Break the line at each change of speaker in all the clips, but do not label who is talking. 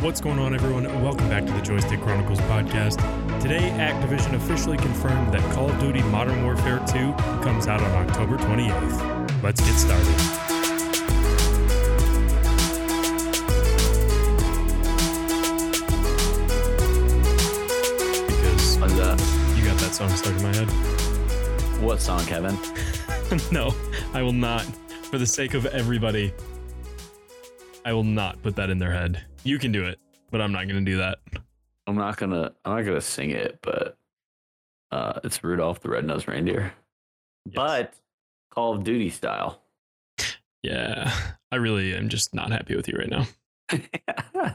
What's going on, everyone? Welcome back to the Joystick Chronicles podcast. Today, Activision officially confirmed that Call of Duty Modern Warfare 2 comes out on October 28th. Let's get started. Because you got that song stuck in my head.
What song, Kevin?
no, I will not. For the sake of everybody, I will not put that in their head. You can do it, but I'm not going to do that.
I'm not gonna. I'm not gonna sing it, but uh, it's Rudolph the Red-Nosed Reindeer, but Call of Duty style.
Yeah, I really am just not happy with you right now.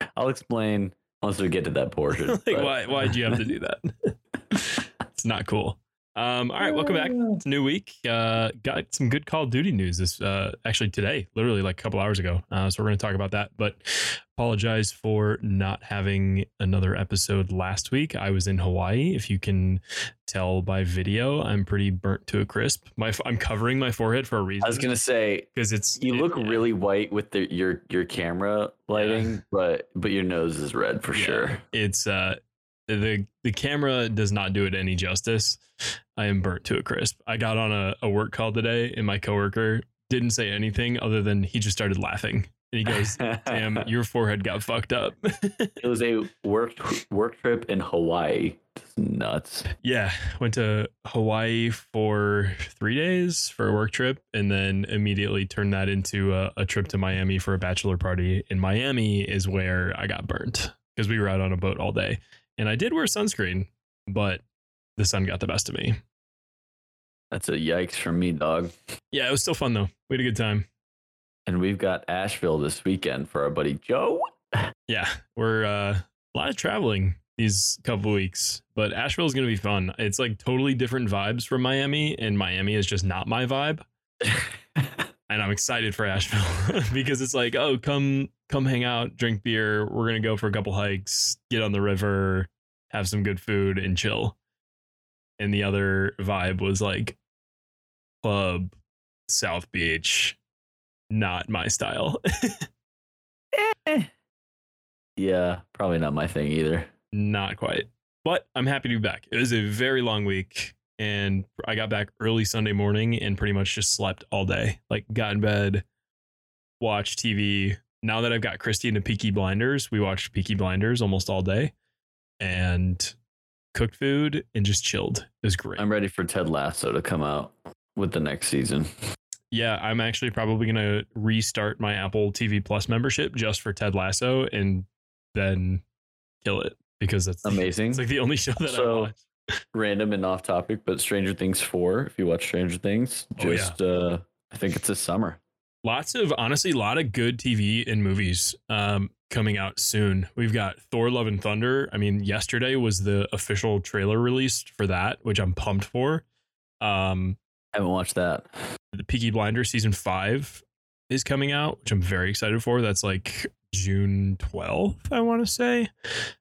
I'll explain once we get to that portion.
like,
but-
why? Why'd you have to do that? it's not cool. Um, all right, welcome back. It's a new week. Uh, got some good Call of Duty news. This uh, actually today, literally like a couple hours ago. Uh, so we're going to talk about that. But apologize for not having another episode last week. I was in Hawaii. If you can tell by video, I'm pretty burnt to a crisp. My f- I'm covering my forehead for a reason.
I was gonna say
because it's
you
it-
look
yeah.
really white with the, your your camera lighting, but but your nose is red for
Yeah.
sure.
It's uh the the camera does not do it any justice. I am burnt to a crisp. I got on a, a work call today and my coworker didn't say anything other than he just started laughing. And he goes, Damn, your forehead got fucked up.
it was a work work trip in Hawaii. It's nuts.
yeah. Went to Hawaii for three days for a work trip and then immediately turned that into a, a trip to Miami for a bachelor party. In Miami is where I got burnt because we were out on a boat all day. And I did wear sunscreen, but the sun got the best of me.
That's a yikes from me, dog.
Yeah, it was still fun though. We had a good time.
And we've got Asheville this weekend for our buddy Joe.
Yeah, we're uh, a lot of traveling these couple weeks, but Asheville is going to be fun. It's like totally different vibes from Miami, and Miami is just not my vibe. And I'm excited for Asheville because it's like, oh, come come hang out, drink beer. We're gonna go for a couple hikes, get on the river, have some good food, and chill. And the other vibe was like club, South Beach, not my style. Eh.
yeah, probably not my thing either.
Not quite. But I'm happy to be back. It was a very long week and I got back early Sunday morning and pretty much just slept all day. Like got in bed, watched TV. Now that I've got Christy into Peaky Blinders, we watched Peaky Blinders almost all day and cooked food and just chilled. It was great.
I'm ready for Ted Lasso to come out with the next season.
yeah, I'm actually probably going to restart my Apple TV Plus membership just for Ted Lasso and then kill it because that's
Amazing.
It's like the only show that I
So-
watch.
Random and off topic, but Stranger Things 4, if you watch Stranger Things,
Oh, yeah.
just uh I think it's this summer.
Lots of honestly a lot of good tv and movies um coming out soon. We've got thor love and thunder. I mean yesterday was the official trailer released for that which i'm pumped for. Um
I haven't watched that.
the peaky blinder season five is coming out which i'm very excited for. That's like june 12th i want to say.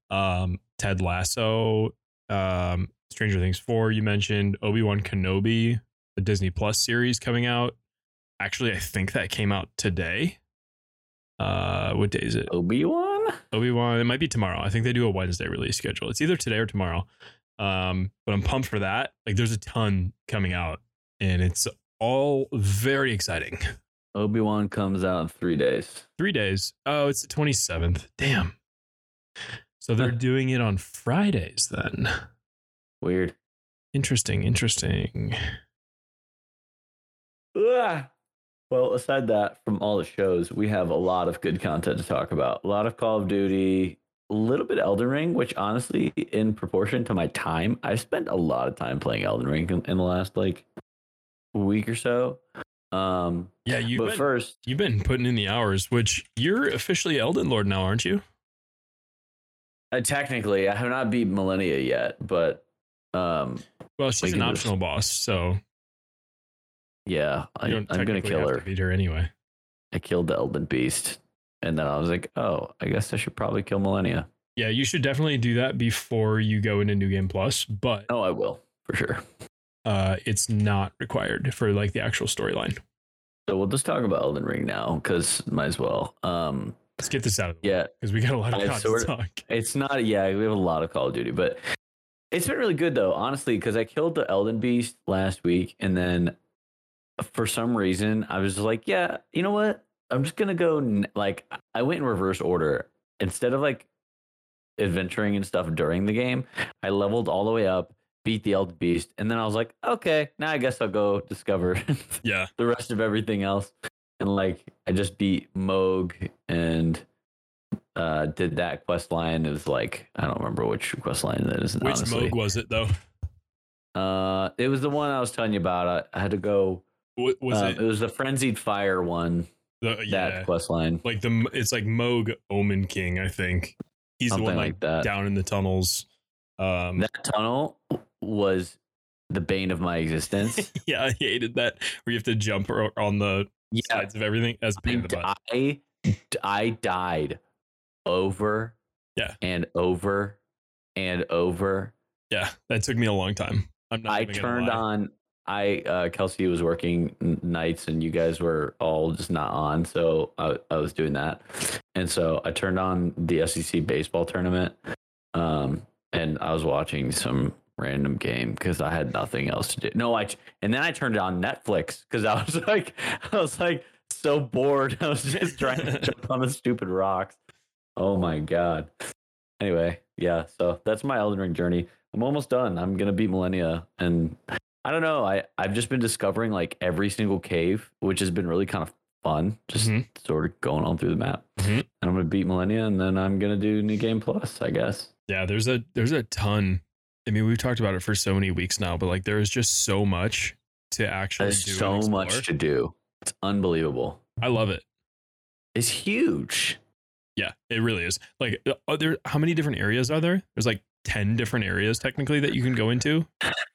Um ted lasso um stranger things 4 you mentioned. Obi-wan kenobi the disney plus series coming out actually i think that came out today. Uh what day is it?
Obi-Wan?
obi-wan. It might be tomorrow. I think they do a wednesday release schedule. It's either today or tomorrow. Um but i'm pumped for that. Like there's a ton coming out and it's all very exciting.
Obi-Wan comes out in 3 days.
three days. Oh it's the 27th damn. So they're doing it on fridays then.
Weird.
interesting interesting.
Ugh. Well, aside that, from all the shows, we have a lot of good content to talk about. A lot of Call of Duty, a little bit Elden Ring, which honestly, in proportion to my time, I've spent a lot of time playing Elden Ring in, in the last like week or so. Um,
yeah you've
but
been,
first,
you've been putting in the hours which you're officially elden lord now aren't you
uh, technically, I have not beat Malenia yet, but um,
well she's an optional boss so
yeah, I, i'm gonna kill her.
to beat her anyway
I killed the Elden Beast, and then I was like, oh, I guess I should probably kill Malenia.
Yeah, you should definitely do that before you go into New Game Plus, but
Oh, I will for sure.
uh, it's not required for like the actual storyline.
So we'll just talk about Elden Ring now because might as well. Um,
Let's get this out of the way
Yeah,
because we got a lot of
sort
to talk.
it's not. Yeah, we have a lot of Call of Duty, but it's been really good though, honestly, because I killed the Elden Beast last week, and then for some reason I was like, yeah, you know what? I'm just gonna go. n- Like I went in reverse order instead of like adventuring and stuff during the game. I leveled all the way up, beat the Elden Beast, and then I was like, okay, now I guess I'll go discover
Yeah.
the rest of everything else. And like I just beat Mohg and uh did that quest line. It was like I don't remember which quest line that is.
Which
honestly.
Mohg was it though?
Uh it was the one I was telling you about. I, I had to go
Wa- Was
um,
it
it was the frenzied fire one,
the,
that
yeah?
quest line.
Like the it's like Mohg Omen King, I think. He's
Something
the one
like
like
that.
down in the tunnels. Um,
That tunnel was the bane of my existence.
yeah, I hated that where you have to jump on the
yeah.
sides of everything as
I,
pain butt.
I I died over
Yeah.
and over and over
Yeah, that took me a long time. I'm not.
I turned on. I uh, Kelsey was working n- nights, and you guys were all just not on. So I, I was doing that, and so I turned on the SEC baseball tournament, um, and I was watching some random game because I had nothing else to do. No, I and then I turned on Netflix because I was like, I was like so bored. I was just trying to jump on the stupid rocks. Oh my god. Anyway, yeah. So that's my Elden Ring journey. I'm almost done. I'm gonna beat Malenia, and I don't know. I I've just been discovering like every single cave, which has been really kind of fun. Just
Mhm.
sort of going on through the map.
Mhm.
And I'm gonna beat Malenia, and then I'm gonna do New Game Plus, I guess.
Yeah, there's a there's a ton. I mean, we've talked about it for so many weeks now, but like there is just so much to actually
There's
do.
so much to do. It's unbelievable.
I love it.
It's huge.
Yeah, it really is. Like, uh, are there how many different areas are there? There's like ten different areas technically that you can go into,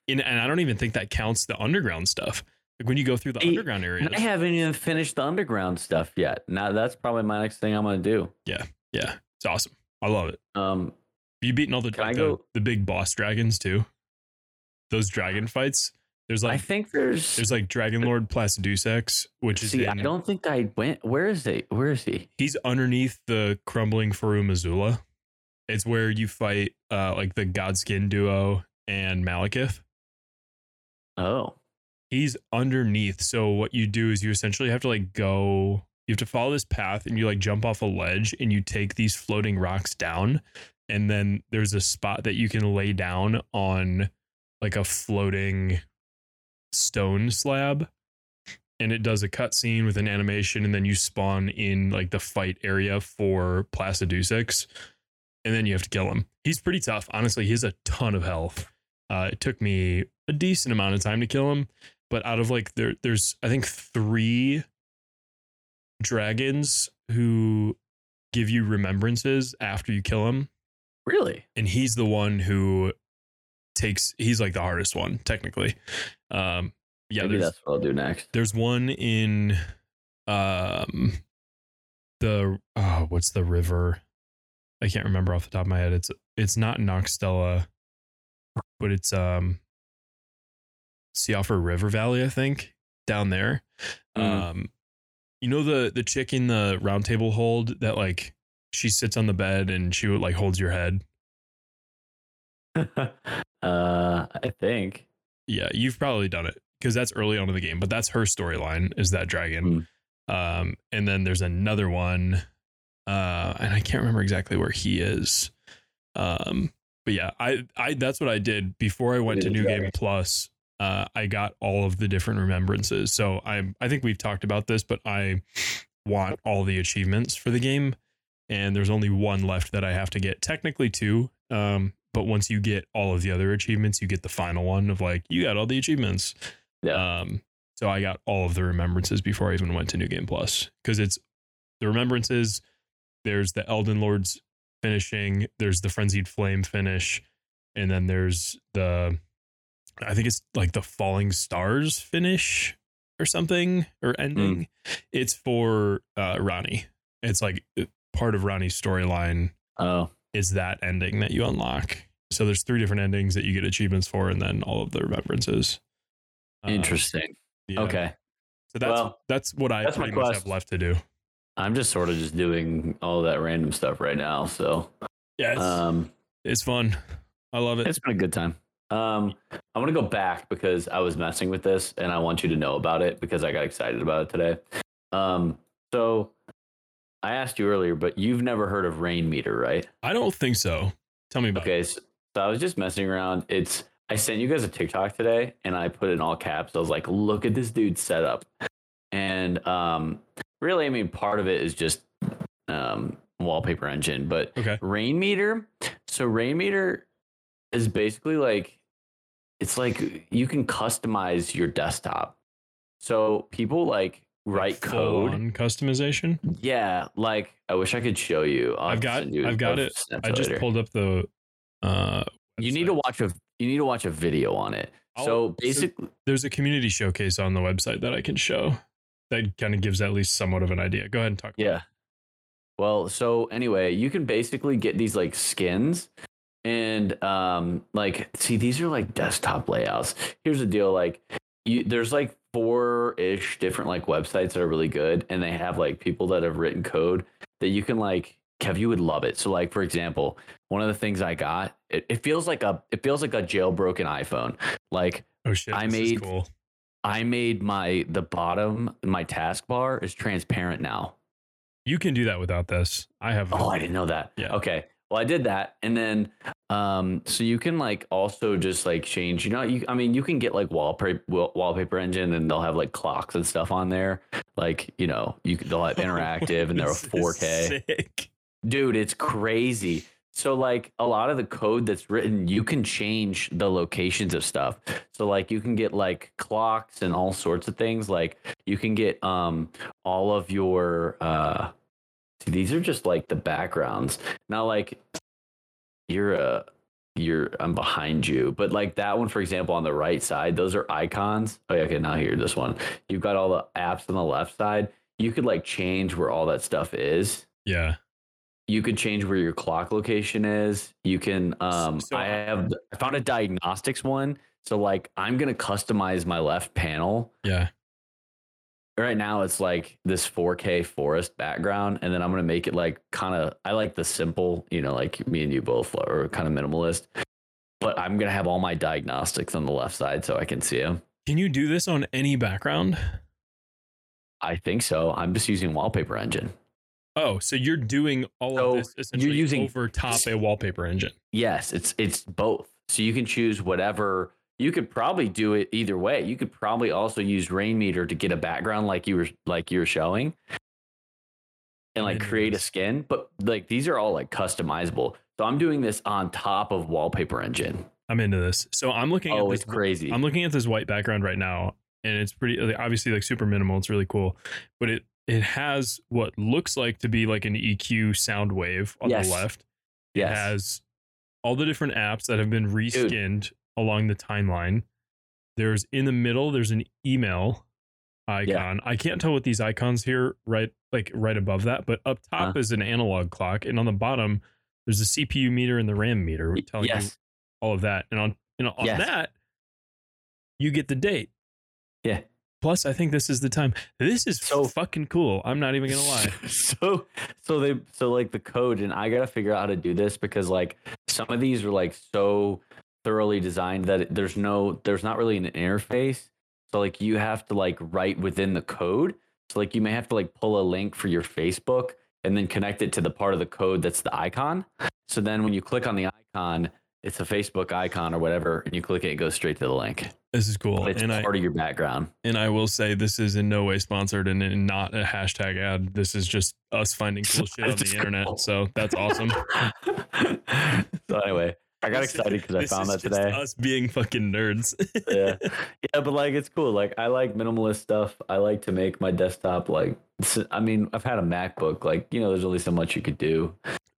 in, and I don't even think that counts the underground stuff. Like when you go through the underground areas.
I haven't even finished the underground stuff yet. Now that's probably my next thing I'm gonna do.
Yeah, Yeah. it's awesome. I love it.
Um,
You beaten all the like,
go-
the, the big boss dragons too. Those dragon fights. There's like I
think there's.
there's like Dragon Lord Placidusax, which is
See, I don't think I went. Where is he? Where is he?
he's underneath the crumbling Farum Azula. It's where you fight uh like the Godskin duo and Maliketh.
Oh,
He's underneath. So what you do is you essentially have to like go you have to follow this path and you like jump off a ledge and you take these floating rocks down and then there's a spot that you can lay down on like a floating stone slab and it does a cutscene with an animation and then you spawn in like the fight area for Placidusax and then you have to kill him. He's pretty tough. Honestly, he has a ton of health. Uh, it took me a decent amount of time to kill him, but out of like there, there's I think three dragons who give you remembrances after you kill him,
really?
and he's the one who takes. He's like the hardest one technically. Um, yeah,
Maybe that's what I'll do next.
there's one in um the oh what's the river? I can't remember off the top of my head. It's it's not Nokstella, but it's um Siofra River Valley, I think, down there.
Mhm.
Um you know the the chick in the round table hold that like she sits on the bed and she like holds your head.
uh, I think.
Yeah, you've probably done it because that's early on in the game, but that's her storyline is that dragon. Um, and then there's another one, uh, and I can't remember exactly where he is. Um, but yeah, I, I that's what I did before I went to New. Game Plus. Uh, I got all of the different remembrances. So I, I think we've talked about this, but I want all the achievements for the game, and there's only one left that I have to get. Technically two. Um, but once you get all of the other achievements, you get the final one of like you got all the achievements.
Yeah.
Um, so I got all of the remembrances before I even went to New Game Plus because it's the remembrances. There's the Elden Lords finishing. There's the Frenzied Flame finish, and then there's the I think it's like the Falling Stars finish or something or ending. It's for uh, Ranni. It's like uh, part of Ranni's storyline
oh,
is that ending that you unlock. So there's three different endings that you get achievements for, and then all of the remembrances. Uh,
interesting.
yeah.
Okay.
So that's
Well,
that's what I
that's
pretty much have left to do.
I'm just sort of just doing all that random stuff right now. So
Yeah, it's,
um,
it's fun. I love it.
it's been a good time. Um, I want to go back because I was messing with this and I want you to know about it because I got excited about it today. Um, so I asked you earlier, but you've never heard of Rainmeter, right?
I don't think so. Tell me about it.
Okay, so, so I was just messing around. It's I sent you guys a TikTok today, and I put it in all caps. I was like, "Look at this dude's setup," and um, really, I mean, part of it is just um, wallpaper engine, but
Okay.
Rainmeter. So Rainmeter is basically like it's like you can customize your desktop. So people like write
Full
code.
on customization.
Yeah, like I wish I could show you. I'll
I've got
you
I've got it. I just
later.
pulled up the uh
You need to watch a you need to watch a video on it.
I'll-
so- basically,
there's a community showcase on the website that I can show that kind of gives at least somewhat of an idea. Go ahead and talk. about
yeah. Well, so anyway, you can basically get these like skins and um like see these are like desktop layouts. Here's the deal like you there's like four-ish different like websites that are really good and they have like people that have written code that you can like Kev, you would love it. So like for example, one of the things I got, it, it feels like a it feels like a jailbroken iPhone. Like.
Oh shit!
I made-
cool.
I made my the bottom my taskbar is transparent now.
You can do that without this. I have.
Oh, I didn't know that.
Yeah.
Okay. Well, I did that, and then um, so you can like also just like change. You know, you I mean, you can get like wallpaper wallpaper engine, and they'll have like clocks and stuff on there. Like you know, you they'll have interactive, and they're
This is
4K.
sick.
Dude, it's crazy. So like a lot of the code that's written, you can change the locations of stuff. So like you can get like clocks and all sorts of things. Like you can get um all of your uh these are just like the backgrounds. Now like you're a you're I'm behind you, but like that one for example on the right side, those are icons. Oh yeah, okay, now here this one. You've got all the apps on the left side. You could like change where all that stuff is
Yeah.
You could change where your clock location is. You can um
So-
I have I found a diagnostics one. So like I'm gonna customize my left panel.
Yeah.
Right now it's like this 4K forest background, and then I'm gonna make it like kind of I like the simple, you know, like me and you both are kind of minimalist. But I'm gonna have all my diagnostics on the left side so I can see them.
Can you do this on any background?
I think so. I'm just using wallpaper engine.
Oh, so you're doing all
So
of this essentially
using-
over top a wallpaper engine.
Yes, it's it's both. So you can choose whatever. You could probably do it either way. You could probably also use Rainmeter to get a background like you were like you were showing, and like create a skin. But like these are all like customizable. So I'm doing this on top of Wallpaper Engine.
I'm into this. So I'm looking
Oh,
at
it's
this
crazy.
I'm looking at this white background right now, and it's pretty obviously like super minimal. It's really cool, but it it has what looks like to be like an EQ sound wave on
Yes.
the left. It
yes.
has all the different apps that have been reskinned along the timeline. There's in the middle. There's an email icon. Yeah. I can't tell what these icons here right like right above that, but up top
Uh-huh.
is an analog clock, and on the bottom there's a CPU meter and the RAM meter telling you all of that. And on you know on
Yes.
that, you get the date.
Yeah.
Plus, I think this is the time. This is
So-
fucking cool. I'm not even gonna lie.
so so they so like the code and I gotta figure out how to do this because like some of these are like so thoroughly designed that it- there's no there's not really an interface. So like you have to like write within the code. So like you may have to like pull a link for your Facebook and then connect it to the part of the code that's the icon. So then when you click on the icon, it's a Facebook icon or whatever, and you click it, it goes straight to the link.
This is cool.
But it's
And I
part of your background.
and I will say this is in no way sponsored and, and not a hashtag ad. This is just us finding cool shit on the
cool.
internet. So that's awesome.
so anyway, I got excited because I found that today.
Us being fucking nerds.
yeah yeah but like it's cool like i like minimalist stuff i like to make my desktop like I mean i've had a macbook like you know there's only so much you could do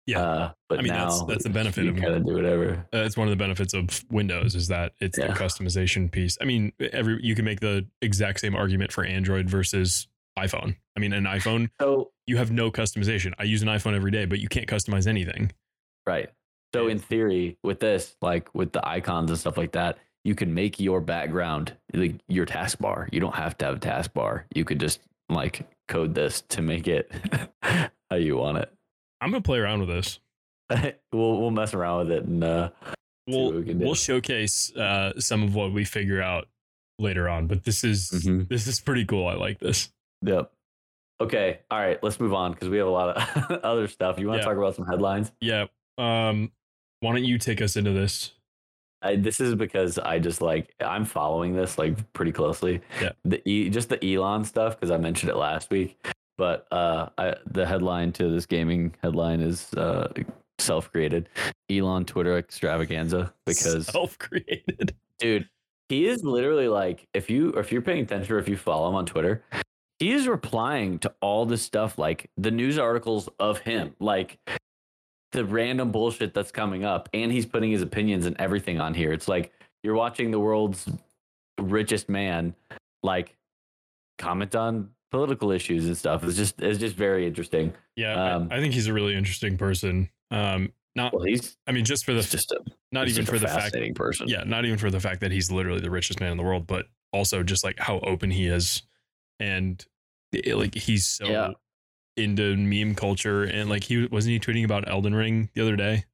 Yeah.
uh, but
I mean,
now
that's- that's the benefit
you
of-
kind of do whatever
Uh, it's one of the benefits of Windows is that it's the customization piece. I mean, every you can make the exact same argument for Android versus iPhone. I mean, an iPhone
so
you have no customization. I use an iPhone every day, but you can't customize anything.
right so in theory with this like with the icons and stuff like that you can make your background like your taskbar you don't have to have a taskbar you could just like code this to make it how you want it.
I'm gonna play around with this.
we'll we'll mess around with it and uh,
We'll
we
we'll showcase uh, some of what we figure out later on. But this is
Mhm.
this is pretty cool. I like this.
Yep. Okay. All right. Let's move on because we have a lot of other stuff. You want to
Yeah.
talk about some headlines?
Yeah. Um, why don't you take us into this?
I, this is because I just like I'm following this like pretty closely.
Yeah.
The e, just the Elon stuff because I mentioned it last week. But uh, I, the headline to this gaming headline is uh, self-created Elon Twitter extravaganza because
self-created.
dude, he is literally like if you if you're paying attention or if you follow him on Twitter, he is replying to all this stuff like the news articles of him, like the random bullshit that's coming up, and he's putting his opinions and everything on here. It's like you're watching the world's richest man like comment on political issues and stuff. It's just it's just very interesting.
Yeah, I-
Um,
I, think he's a really interesting person. Um, not,
Well, he's,
I mean, just for the
just a
not even for the fact,
fascinating person.
yeah, not even for the fact that he's literally the richest man in the world, but also just like how open he is, and it- like he's so
Yeah.
into meme culture, and like he wasn't he tweeting about Elden Ring the other day.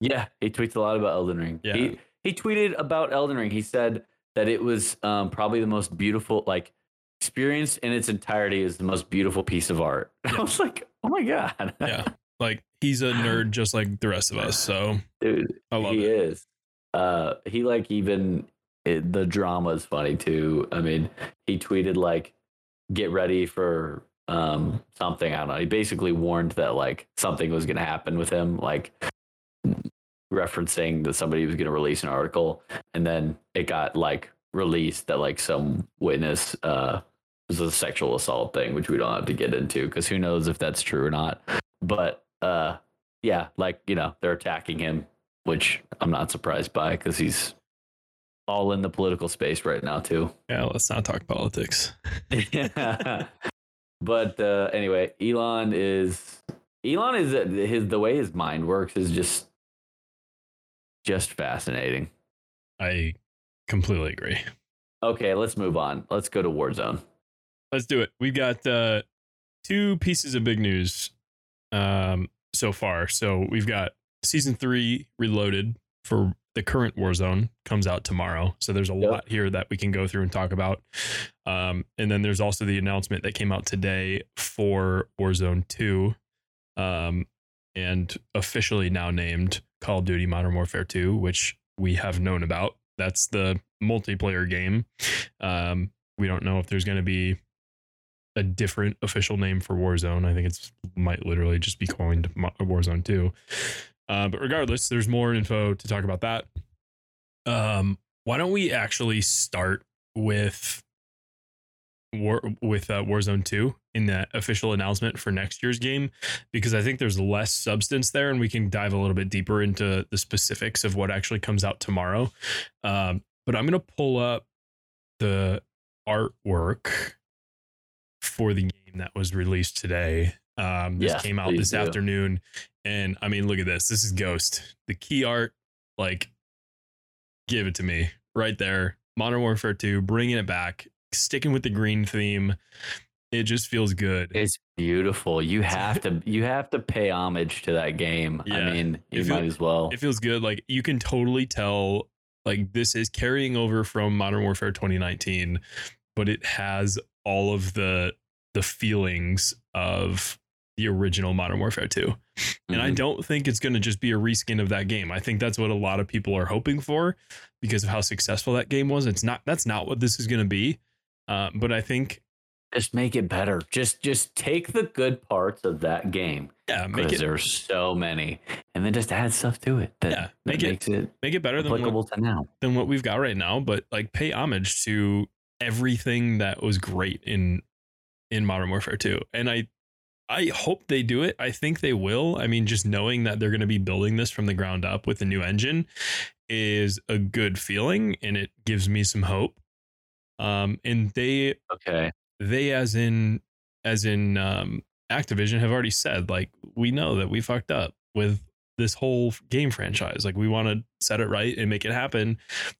Yeah, he tweets a lot about Elden Ring.
Yeah.
He he tweeted about Elden Ring. He said that it was um, probably the most beautiful, like experience in its entirety is the most beautiful piece of art. I was like, oh my god,
Yeah, like he's a nerd just like the rest of us. So
dude,
I love
he
it.
is. Uh, he like even it, the drama is funny too. I mean, he tweeted like, "Get ready for um something." I don't know. He basically warned that like something was going to happen with him, like referencing that somebody was going to release an article, and then it got like released that like some witness uh a sexual assault thing, which we don't have to get into because who knows if that's true or not. But uh, yeah, like you know, they're attacking him which I'm not surprised by because he's all in the political space right now too.
Yeah, let's not talk politics.
but uh, anyway, Elon is Elon is uh, his the way his mind works is just just fascinating.
I completely agree.
Okay, let's move on. Let's go to Warzone.
Let's do it. We've got uh, two pieces of big news um, so far. So we've got season three reloaded for the current Warzone comes out tomorrow. So there's a
Yep.
lot here that we can go through and talk about. Um, and then there's also the announcement that came out today for Warzone 2 um, and officially now named Call of Duty Modern Warfare 2, which we have known about. That's the multiplayer game. Um, we don't know if there's going to be a different official name for Warzone. I think it's might literally just be coined Warzone 2. Uh, but regardless, there's more info to talk about that. Um, why don't we actually start with War with uh, Warzone 2 in that official announcement for next year's game because I think there's less substance there and we can dive a little bit deeper into the specifics of what actually comes out tomorrow. Um, but I'm going to pull up the artwork for the game that was released today. Um, this
Yes,
came out this
do.
afternoon, and I mean, look at this. This is Ghost. The key art, like, give it to me right there. Modern Warfare 2, bringing it back, sticking with the green theme. It just feels good.
It's beautiful. You have to you have to pay homage to that game.
Yeah.
I mean, you might as well.
it feels good. Like you can totally tell, like this is carrying over from Modern Warfare 2019, but it has all of the the feelings of the original Modern Warfare 2. And I
Mhm.
don't think it's going to just be a reskin of that game. I think that's what a lot of people are hoping for because of how successful that game was. It's not. That's not what this is going to be. Uh, but I think,
just make it better. Just just take the good parts of that game
yeah, make
because
it
there's so many, and then just add stuff to it that,
Yeah,
that
it
makes it,
make it better than what,
applicable to now.
than what we've got right now. But like, pay homage to everything that was great in in Modern Warfare 2. And I I hope they do it. I think they will. I mean, just knowing that they're going to be building this from the ground up with a new engine is a good feeling and it gives me some hope. Um and they
Okay.
they as in as in um Activision have already said like we know that we fucked up with this whole game franchise. Like we want to set it right and make it happen.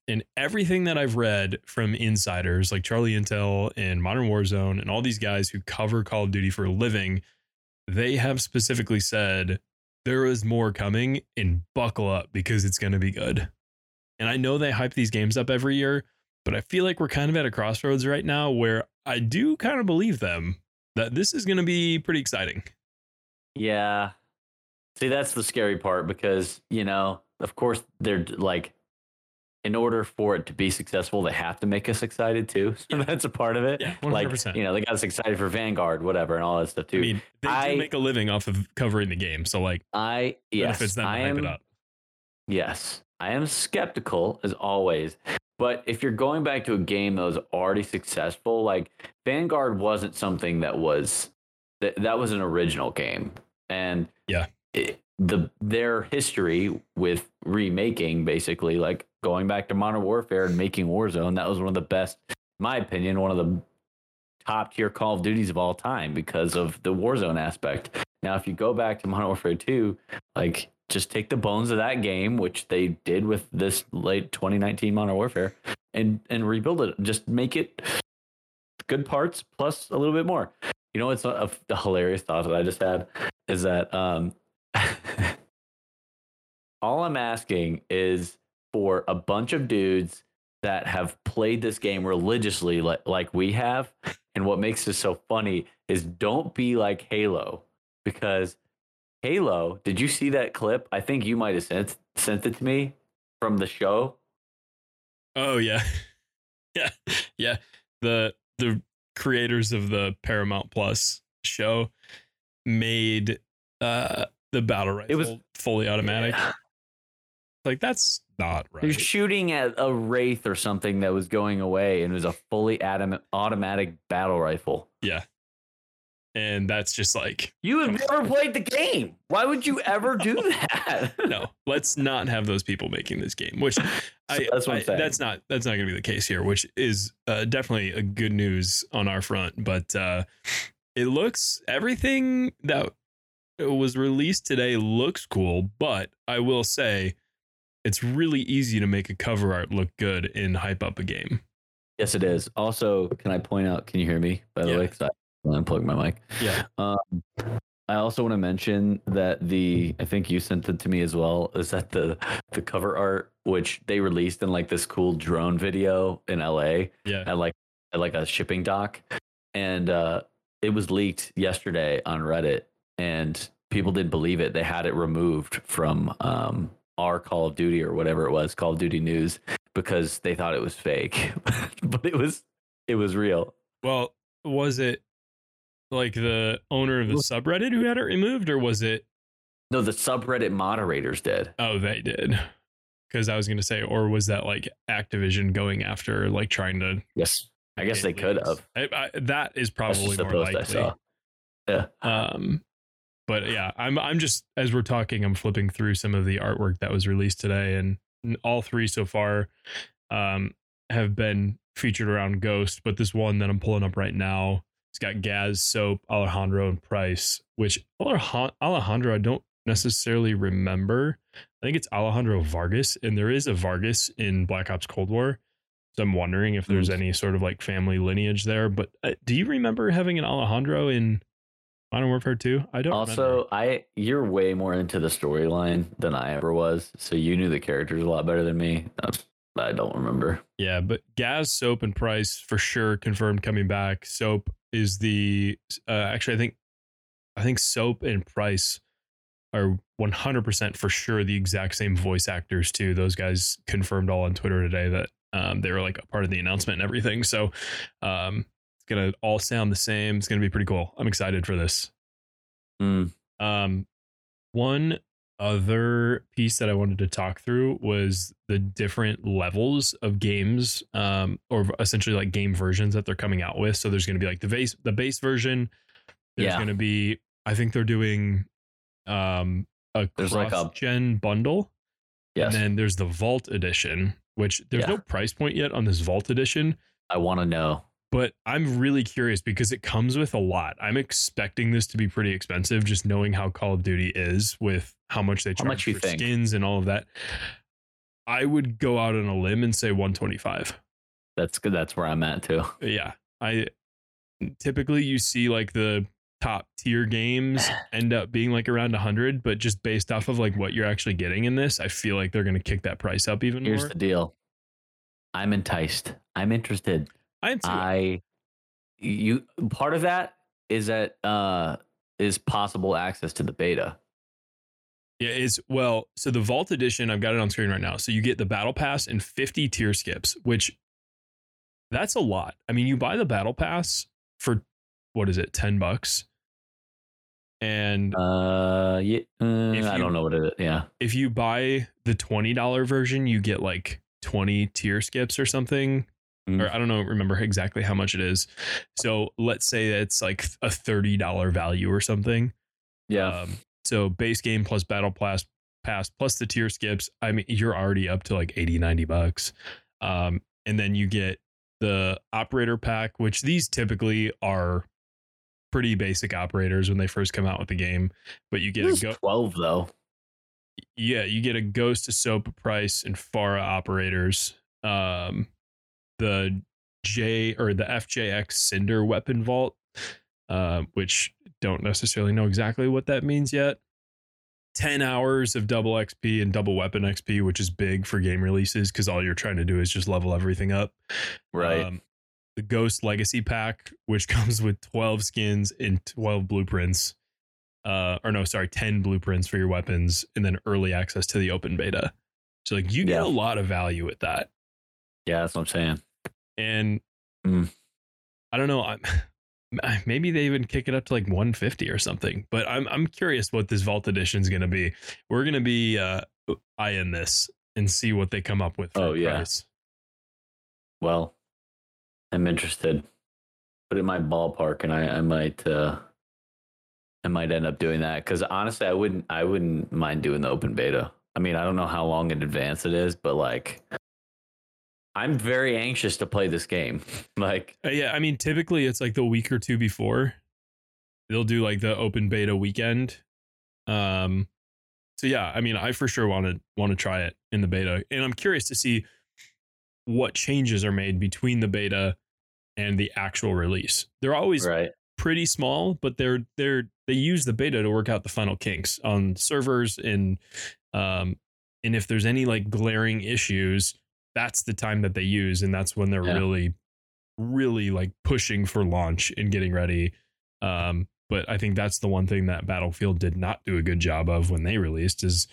And everything that I've read from insiders like Charlie Intel and Modern Warzone and all these guys who cover Call of Duty for a living, they have specifically said there is more coming and buckle up because it's going to be good. And I know they hype these games up every year, but I feel like we're kind of at a crossroads right now where I do kind of believe them that this is going to be pretty exciting.
Yeah. See, that's the scary part because, you know, of course, they're like, in order for it to be successful, they have to make us excited too. So
Yeah.
that's a part of it.
Yeah,
Like,
100%.
you know, they got us excited for Vanguard, whatever, and all that stuff too.
I mean, they
I-
do make a living off of covering the game. So, like,
I, yes,
benefits them
I am,
it up.
Yes, I am skeptical as always. But if you're going back to a game that was already successful, like Vanguard wasn't something that was that that was an original game, and
Yeah.
The their history with remaking basically like going back to Modern Warfare and making Warzone, that was one of the best, in my opinion, one of the top tier Call of Duties of all time because of the Warzone aspect. Now, if you go back to Modern Warfare 2, like just take the bones of that game, which they did with this late 2019 Modern Warfare, and and rebuild it. Just make it good parts plus a little bit more. You know, it's a, a, hilarious thought that I just had is that um, all I'm asking is for a bunch of dudes that have played this game religiously like, like we have. And what makes this so funny is don't be like Halo because Halo, did you see that clip? I think you might have sent sent it to me from the show.
Oh yeah, yeah, yeah. The the creators of the Paramount Plus show made uh the battle rifle
It was-
fully automatic.
Yeah.
Like that's not right.
They're shooting at a wraith or something that was going away, and it was a fully atom- automatic battle rifle.
Yeah, and that's just like
You have never played the game. Why would you ever do that?
no. Let's not have those people making this game. Which I,
that's what I'm
I- that's not that's not going to be the case here. Which is uh, definitely a good news on our front. But uh, it looks everything that was released today looks cool. But I will say. It's really easy to make a cover art look good and hype up a game.
Yes, it is. Also, can I point out? Can you hear me? By the
Yeah.
way, because I unplugged my mic.
Yeah.
Um, I also want to mention that the I think you sent it to me as well. Is that the the cover art which they released in like this cool drone video in LA
Yeah.
at like at like a shipping dock, and uh, it was leaked yesterday on Reddit, and people didn't believe it. They had it removed from um, our Call of Duty or whatever it was, Call of Duty News, because they thought it was fake, but it was it was real.
Well, was it like the owner of the subreddit who had it removed, or was it
No, the subreddit moderators did.
Oh, they did. Because I was going to say, or was that like Activision going after, like trying to?
Yes, I guess they could have.
I, I, that is probably
the
more
post I
likely.
saw. Yeah.
Um, but yeah, I'm I'm just as we're talking, I'm flipping through some of the artwork that was released today, and all three so far um, have been featured around Ghost. But this one that I'm pulling up right now, it's got Gaz, Soap, Alejandro, and Price. Which Alejandro, I don't necessarily remember. I think it's Alejandro Vargas, and there is a Vargas in Black Ops Cold War. So I'm wondering if there's
Mm.
any sort of like family lineage there. But uh, do you remember having an Alejandro in Modern Warfare 2? I don't.
Also,
remember.
I you're way more into the storyline than I ever was, so you knew the characters a lot better than me. I don't remember.
yeah, but Gaz, Soap, and Price for sure confirmed coming back. Soap is the uh, actually I think I think Soap and Price are 100% for sure the exact same voice actors too. Those guys confirmed all on Twitter today that um, they were like a part of the announcement and everything. So um, gonna all sound the same. It's gonna be pretty cool. I'm excited for this.
Mm,
Um, one other piece that I wanted to talk through was the different levels of games, um, or essentially like game versions that they're coming out with. So there's going to be like the base, the base version. There's
Yeah.
going to be, I think they're doing, um, a
There's like a-
gen bundle,
yes,
and then there's the Vault edition, which there's
Yeah.
no price point yet on this Vault edition.
I want to know.
But I'm really curious because it comes with a lot. I'm expecting this to be pretty expensive, just knowing how Call of Duty is with how much they charge
much
for
think?
skins and all of that. I would go out on a limb and say 125.
That's good. That's where I'm at too.
Yeah, I typically you see like the top tier games end up being like around 100, but just based off of like what you're actually getting in this, I feel like they're going to kick that price up even
Here's
more.
Here's the deal. I'm enticed. I'm interested.
I am too.
I you part of that is that uh is possible access to the beta.
Yeah, it's well, so the Vault Edition, I've got it on screen right now. So you get the Battle Pass and 50 tier skips, which that's a lot. I mean, you buy the Battle Pass for what is it, 10 bucks? And
Uh yeah, uh,
If
I
you-
don't know what it is. Yeah.
if you buy the $20 version, you get like 20 tier skips or something.
Mm.
Or I don't know, remember exactly how much it is. So let's say it's like a $30 value or something.
Yeah.
Um, so base game plus battle pass pass plus the tier skips. I mean, you're already up to like 80, 90 bucks. Um, and then you get the operator pack, which these typically are pretty basic operators when they first come out with the game. But you get a go,
12 though.
yeah, you get a ghost to soap price and Farah operators. Um, the J or the FJX Cinder weapon vault, uh, which don't necessarily know exactly what that means yet. 10 hours of double XP and double weapon XP, which is big for game releases because all you're trying to do is just level everything up.
Right.
Um, the Ghost Legacy Pack, which comes with 12 skins and 12 blueprints. Uh, or no, sorry, 10 blueprints for your weapons, and then early access to the open beta. So like you get
Yeah.
a lot of value with that.
yeah, that's what I'm saying.
And
Mm.
I don't know, I'm maybe they even kick it up to like 150 or something. But I'm I'm curious what this Vault Edition is gonna be. We're gonna be uh eyeing this and see what they come up with. For
Oh, yeah.
price.
Well, I'm interested. Put it in my ballpark and I, I might uh I might end up doing that because honestly I wouldn't I wouldn't mind doing the open beta. I mean, I don't know how long in advance it is, but like I'm very anxious to play this game. like
Uh, yeah, I mean, typically it's like the week or two before they'll do like the open beta weekend. Um, so yeah, I mean, I for sure want to want to try it in the beta, and I'm curious to see what changes are made between the beta and the actual release. They're always
right.
pretty small, but they're they're they use the beta to work out the final kinks on servers and um and if there's any like glaring issues, that's the time that they use and that's when they're
Yeah.
really really like pushing for launch and getting ready. Um but I think that's the one thing that Battlefield did not do a good job of when they released is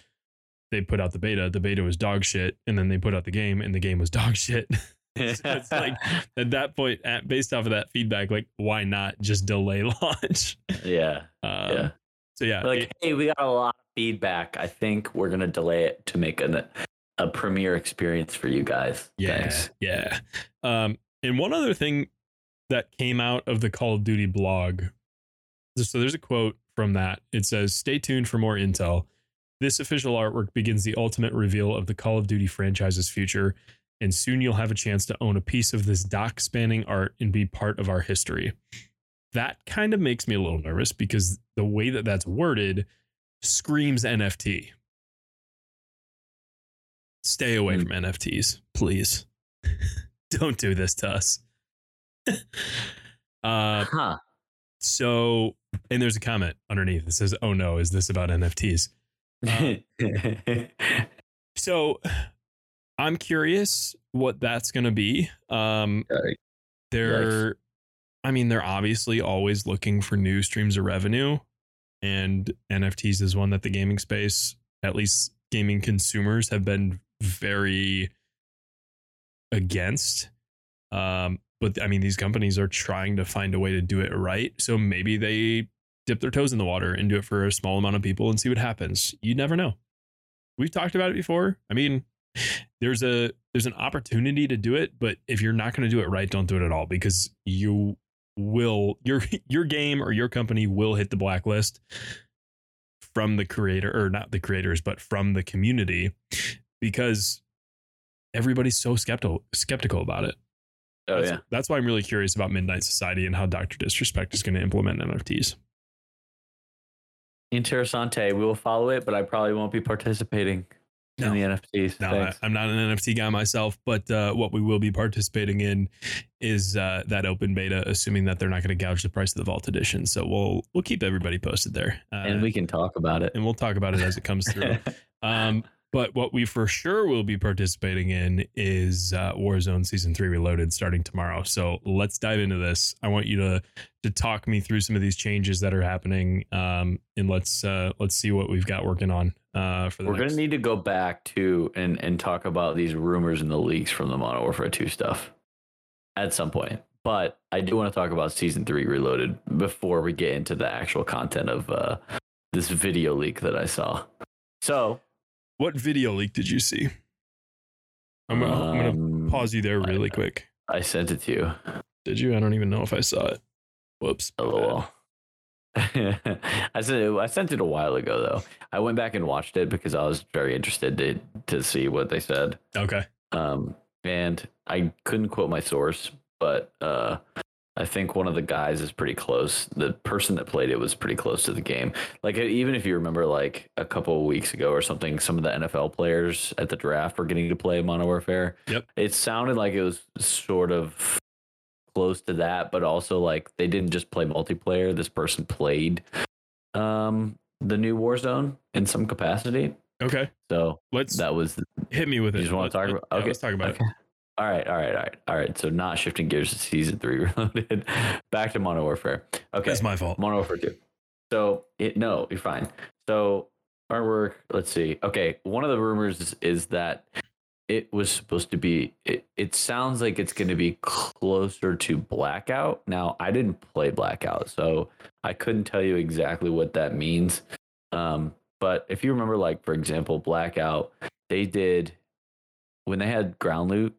they put out the beta, the beta was dog shit, and then they put out the game and the game was dog shit. So it's like at that point, at, based off of that feedback, like why not just delay launch?
yeah.
Um,
Yeah.
So yeah,
Like,
it-
hey, we got a lot of feedback. I think we're gonna delay it to make an, a premiere experience for you guys.
yeah,
Thanks.
yeah. Um, and one other thing that came out of the Call of Duty blog. So there's a quote from that. It says, "Stay tuned for more intel. This official artwork begins the ultimate reveal of the Call of Duty franchise's future." And soon you'll have a chance to own a piece of this doc spanning art and be part of our history. That kind of makes me a little nervous because the way that that's worded screams NFT. Stay away
Hmm.
from NFTs, please. Don't do this to us. uh,
Huh.
so, and there's a comment underneath that says, "Oh no, is this about NFTs?" Uh, So, I'm curious what that's going to be. Um, they're, I mean, they're obviously always looking for new streams of revenue, and NFTs is one that the gaming space, at least gaming consumers, have been very against. Um, but I mean, these companies are trying to find a way to do it right. So maybe they dip their toes in the water and do it for a small amount of people and see what happens. You never know. We've talked about it before. I mean, there's a there's an opportunity to do it, but if you're not going to do it right, don't do it at all because you will your your game or your company will hit the blacklist from the creator or not the creators, but from the community because everybody's so skeptical skeptical about it.
Oh
that's,
yeah.
that's why I'm really curious about Midnight Society and how Doctor Disrespect is going to implement NFTs.
Interessante. We will follow it, but I probably won't be participating
No.
in the NFTs.
No, I. I'm not an NFT guy myself, but uh, what we will be participating in is uh, that open beta, assuming that they're not going to gouge the price of the Vault Edition. So we'll we'll keep everybody posted there, uh,
and we can talk about it.
and we'll talk about it as it comes through. Um, but what we for sure will be participating in is uh, Warzone Season Three Reloaded starting tomorrow. So let's dive into this. I want you to to talk me through some of these changes that are happening, um, and let's uh, let's see what we've got working on uh, for the
We're
next.
gonna need to go back to and and talk about these rumors and the leaks from the Modern Warfare 2 stuff at some point. But I do want to talk about season three reloaded before we get into the actual content of uh, this video leak that I saw. So
What video leak did you see? I'm gonna, I'm gonna
um,
pause you there really quick.
I sent it to you.
Did you? I don't even know if I saw it. Whoops.
LOL. I sent it, I sent it a while ago though. I went back and watched it because I was very interested to to see what they said.
Okay.
Um, and I couldn't quote my source, but uh, I think one of the guys is pretty close. The person that played it was pretty close to the game. Like even if you remember, like a couple of weeks ago or something, some of the NFL players at the draft were getting to play Modern Warfare.
Yep.
It sounded like it was sort of close to that, but also like they didn't just play multiplayer. This person played um the new Warzone in some capacity.
Okay.
So
Let's
that was
hit me with it.
you just want to talk about? Okay,
let's talk about
okay. All right, all right, all right, all right. So not shifting gears to season three reloaded. Back to Mono Warfare. Okay,
That's my fault.
Mono Warfare two. So it no, you're fine. So artwork. Let's see. Okay, one of the rumors is, is that it was supposed to be. It, it sounds like it's going to be closer to Blackout. Now I didn't play Blackout, so I couldn't tell you exactly what that means. Um, but if you remember, like for example, Blackout, they did when they had ground loot,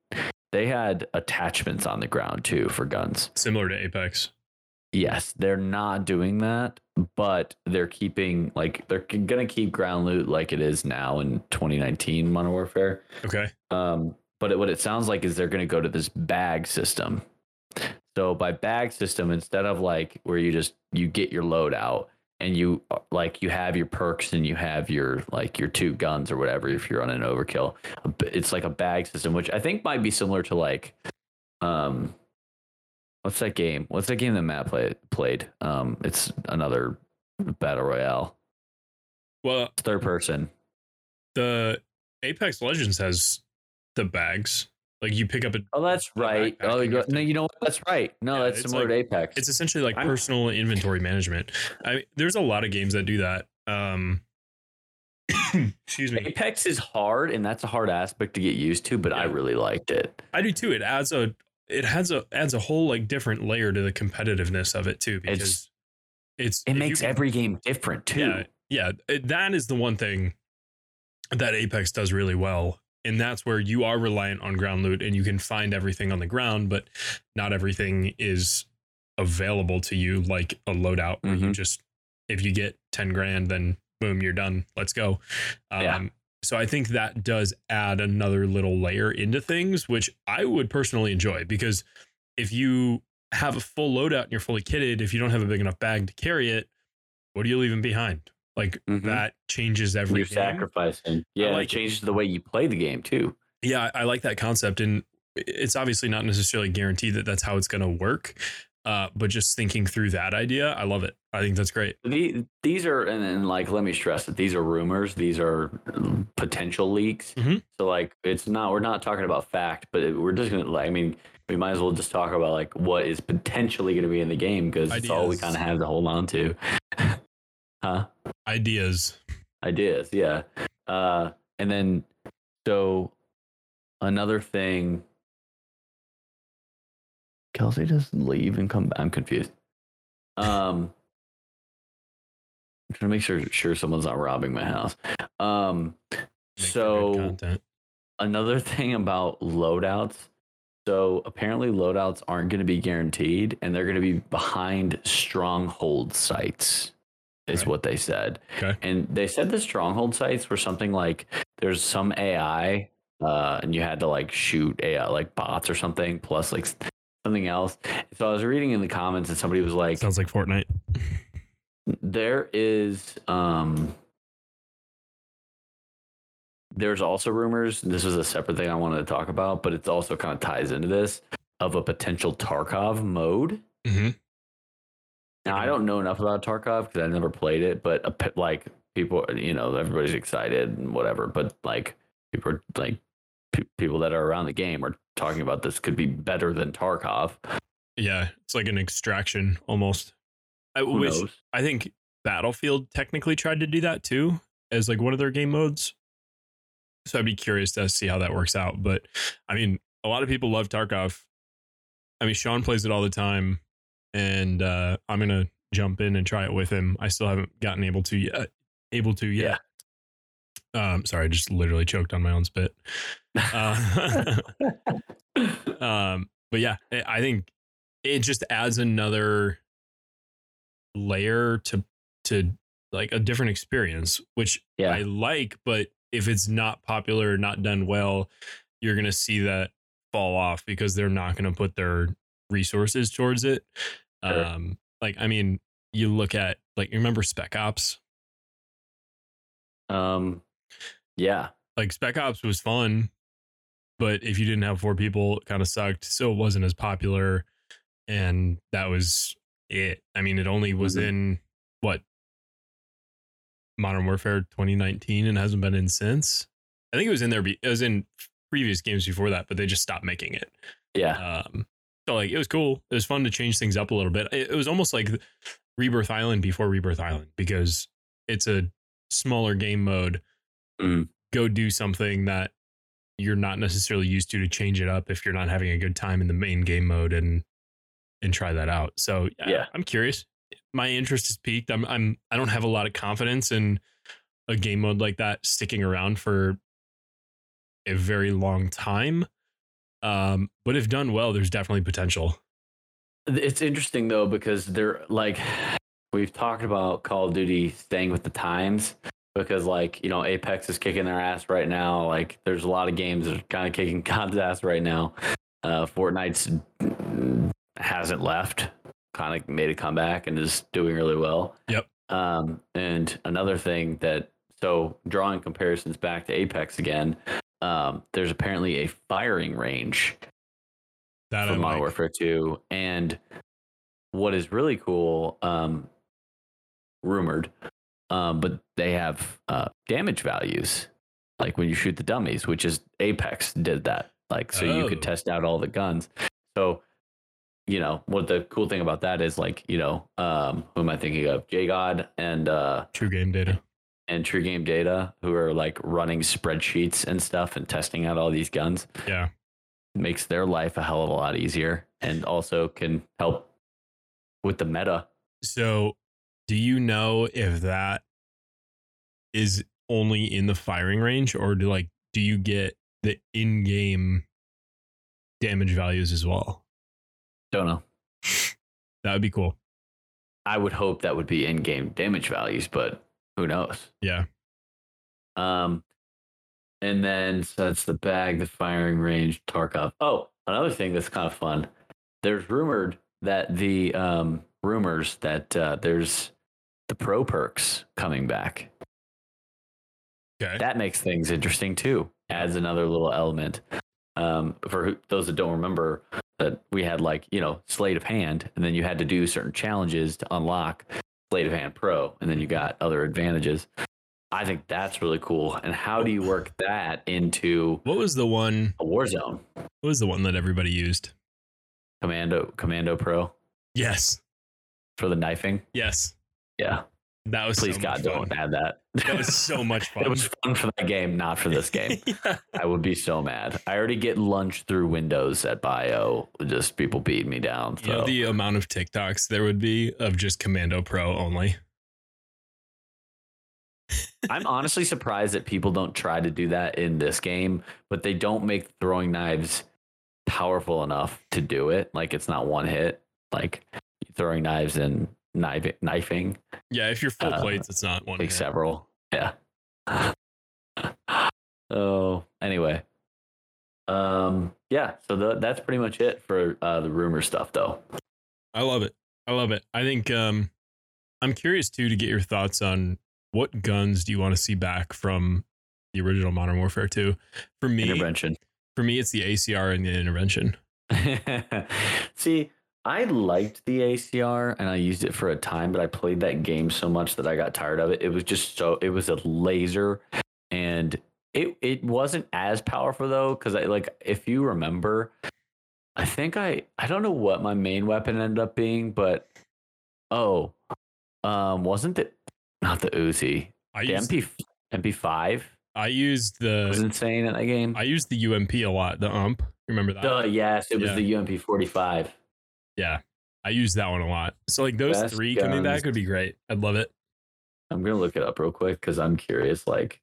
they had attachments on the ground too for guns.
Similar to Apex.
Yes, they're not doing that, but they're keeping like they're gonna keep ground loot like it is now in 2019 Modern Warfare.
Okay.
Um, but it, what it sounds like is they're gonna go to this bag system. So by bag system, instead of like where you just you get your load out and you like you have your perks and you have your like your two guns or whatever if you're on an overkill, it's like a bag system, which I think might be similar to like um what's that game? What's that game that Matt played played? Um it's another battle royale.
Well,
Third person.
the Apex Legends has the bags. Like you pick up a.
Oh, that's right. Oh, you no, you know what? That's right. No,
Yeah,
that's
it's
similar
like-
to Apex.
It's essentially like
I'm-
personal inventory management. I there's a lot of games that do that. Um, excuse me.
Apex is hard, and that's a hard aspect to get used to. But I really liked it.
I do too. It adds a it has a adds a whole like different layer to the competitiveness of it too because it's
It
if you
makes every game different too.
yeah yeah it, that is the one thing that Apex does really well and that's where you are reliant on ground loot and you can find everything on the ground but not everything is available to you like a loadout where you
Mhm.
just if you get 10 grand then boom you're done let's go um,
Yeah.
so i think that does add another little layer into things which i would personally enjoy because if you have a full loadout and you're fully kitted if you don't have a big enough bag to carry it what are you leaving behind like
Mhm.
that changes everything.
You're sacrificing. Yeah,
like
it
it.
changes the way you play the game too.
yeah I, like that concept and it's obviously not necessarily guaranteed that that's how it's going to work uh, but just thinking through that idea i love it i think that's great
The, these are and, and like let me stress that these are rumors. These are um, potential leaks.
Mhm.
So like it's not we're not talking about fact, but we're just gonna like I mean we might as well just talk about like what is potentially going to be in the game because it's all we kind of have to hold on to. Huh?
ideas.
Ideas yeah. Uh and then so another thing kelsey just leave and come back i'm confused. Um I'm trying to make sure sure someone's not robbing my house. Um
Make
so another thing about loadouts so apparently loadouts aren't going to be guaranteed and they're going to be behind stronghold sites is what they said
Okay.
and they said the stronghold sites were something like there's some ai uh, and you had to like shoot ai like bots or something plus like something else. So I was reading in the comments and somebody was like,
Sounds like Fortnite.
there is um there's also rumors this is a separate thing i wanted to talk about but it's also kind of ties into this of a potential tarkov mode
Mm-hmm.
Now i don't know enough about tarkov because i never played it but a, like people you know everybody's excited and whatever but like people are like pe- people that are around the game are talking about this could be better than tarkov
Yeah, it's like an extraction almost. I,
who
which
knows
I think Battlefield technically tried to do that too, as like one of their game modes. So I'd be curious to see how that works out. But I mean, a lot of people love Tarkov. I mean, Sean plays it all the time, and uh, I'm gonna jump in and try it with him. I still haven't gotten able to yet. Able to yet. Um, sorry, I just literally choked on my own spit. Uh, um, but yeah, I- I think it just adds another layer to to like a different experience, which
Yeah.
I like. But if it's not popular, not done well, you're gonna see that fall off because they're not gonna put their resources towards it.
Sure.
Um, like I mean, you look at like you remember Spec Ops.
um yeah
like Spec Ops was fun, but if you didn't have four people, it kind of sucked. So it wasn't as popular, and that was it. I mean, it only was
Mhm.
in what Modern Warfare 2019 and hasn't been in since. I think it was in there. be- It was in previous games before that, but they just stopped making it.
yeah
Um, like it was cool. It was fun to change things up a little bit. It, it was almost like Rebirth Island before Rebirth Island because it's a smaller game mode.
Mm.
Go do something that you're not necessarily used to to change it up if you're not having a good time in the main game mode and and try that out. So yeah,
Yeah.
I'm curious. My interest is peaked. I'm I'm I don't have a lot of confidence in a game mode like that sticking around for a very long time. Um, but if done well, there's definitely potential.
It's interesting though because they're like we've talked about Call of Duty staying with the times because like you know Apex is kicking their ass right now. Like there's a lot of games that are kind of kicking God's ass right now. Uh, Fortnite's hasn't left, kind of made a comeback and is doing really well.
Yep.
Um, and another thing that so drawing comparisons back to Apex again. Um, there's apparently a firing range
That I
for Modern
like.
Warfare 2. And what is really cool, um, rumored, um, but they have uh, damage values, like when you shoot the dummies, which is Apex did that. Like, so you
Oh.
could test out all the guns. So, you know, what the cool thing about that is, like, you know, um, who am I thinking of? JGOD and uh,
TrueGameData.
And TrueGameData, who are like running spreadsheets and stuff and testing out all these guns
Yeah.
makes their life a hell of a lot easier and also can help with the meta.
So, do you know if that is only in the firing range, or do like do you get the in-game damage values as well?
Don't know.
That would be cool.
I would hope that would be in-game damage values, but who knows?
Yeah.
Um, and then so that's the bag, the firing range, Tarkov. Oh, another thing that's kind of fun. There's rumored that the um, rumors that uh, there's the pro perks coming back.
Okay.
that makes things interesting too. Adds another little element. Um, for who, those that don't remember, that we had like you know Sleight of Hand, and then you had to do certain challenges to unlock Sleight of Hand Pro, and then you got other advantages. I think that's really cool. And how do you work that into
what was the one?
a war zone?
What was the one that everybody used?
Commando Commando Pro
Yes.
for the knifing.
Yes.
Yeah,
That was
please
so
God, don't add that.
That was so much fun.
it was fun for that game, not for this game.
yeah.
I would be so mad. I already get lunch through Windows at Bio, just people beating me down. So
You know the amount of TikToks there would be of just Commando Pro only.
I'm honestly surprised that people don't try to do that in this game, but they don't make throwing knives powerful enough to do it. Like it's not one hit. Like throwing knives and knife, knifing
Yeah, if you're full
Uh,
plates, it's not one.
like several. Yeah. oh, anyway. Um, yeah, so the, that's pretty much it for uh, the rumor stuff, though.
I love it. I love it. I think um, I'm curious too to get your thoughts on what guns do you want to see back from the original Modern Warfare 2? For me,
Intervention.
for me, it's the ACR and the intervention.
See, I liked the ACR and I used it for a time, but I played that game so much that I got tired of it. It was just so it was a laser and it it wasn't as powerful though cuz I like if you remember I think I I don't know what my main weapon ended up being, but oh, um wasn't it not the Uzi.
I
The
used,
MP MP5
I used the
was
the
insane in that game.
I used the UMP a lot. The ump. Remember that?
Duh, yes, it was
Yeah.
the UMP 45.
Yeah. I use that one a lot. So like those
Best
three coming back would be great. I'd love it.
I'm gonna look it up real quick because I'm curious. Like,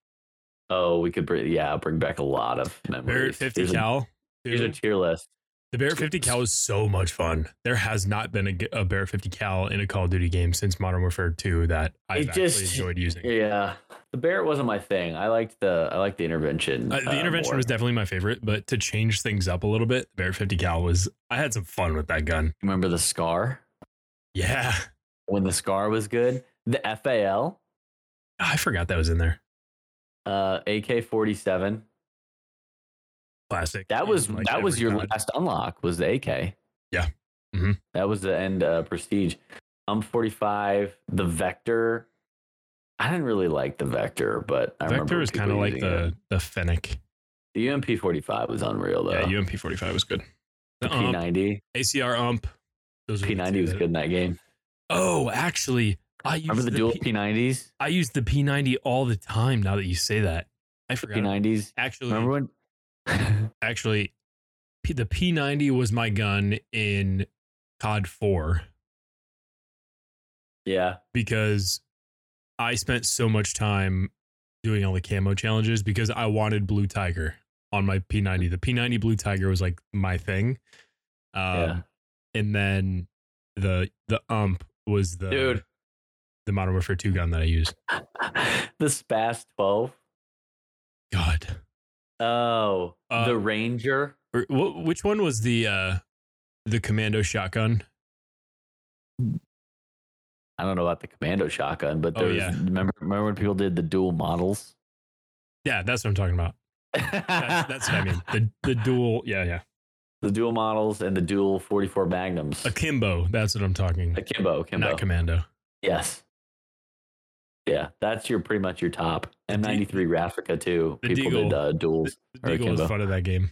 oh, we could bring yeah, bring back a lot of memories.
50
Here's a- Here's a tier list.
The Barrett 50 cal is so much fun. There has not been a, a, Barrett 50 cal in a Call of Duty game since Modern Warfare 2 that actually
just-
enjoyed using.
Yeah, the Barrett wasn't my thing. I liked the I liked the intervention.
Uh, the
uh,
intervention
more.
was definitely my favorite, but to change things up a little bit, the Barrett 50 cal was. I had some fun with that gun.
Remember the Scar
Yeah,
when the Scar was good. The FAL,
I forgot that was in there.
uh, AK-47.
Classic.
That was
like,
that was your
COD.
last unlock. Was the AK?
Yeah. Mhm.
That was the end uh, prestige. Um, 45. The Vector. I didn't really like the Vector, but I remember
Vector was kind of like
it.
the the Fennec.
The UMP 45 was unreal though.
Yeah, UMP 45 was good.
the
The
P90.
ACR ump. Those were
P90 was good in that game.
Oh, actually, I used
Remember the, dual
P-
P90s?
I used the P90 all the time. Now that you say that, I forgot.
P90s.
Actually,
Remember when?
actually, P- the P90 was my gun in COD 4
yeah.
because I spent so much time doing all the camo challenges because I wanted Blue Tiger on my P90. The P90 Blue Tiger was like my thing. Um,
Yeah.
And then the the ump was the
Dude.
the Modern Warfare 2 gun that I used.
the Spas 12.
God.
Oh,
Uh,
the Ranger.
Or, wh- which one was the uh the commando shotgun?
I don't know about the Commando shotgun, but
Oh,
there was,
yeah.
remember, remember when people did the dual models?
Yeah, that's what I'm talking about. That's, that's what I mean. The the dual, yeah, yeah.
the dual models and the dual 44 Magnums.
Akimbo, that's what I'm talking.
Akimbo, Akimbo.
Not commando.
Yes. Yeah, that's your pretty much your top.
The D-
M93 Raffica too.
the
People did uh, duels.
The
or
Deagle was fun in that game.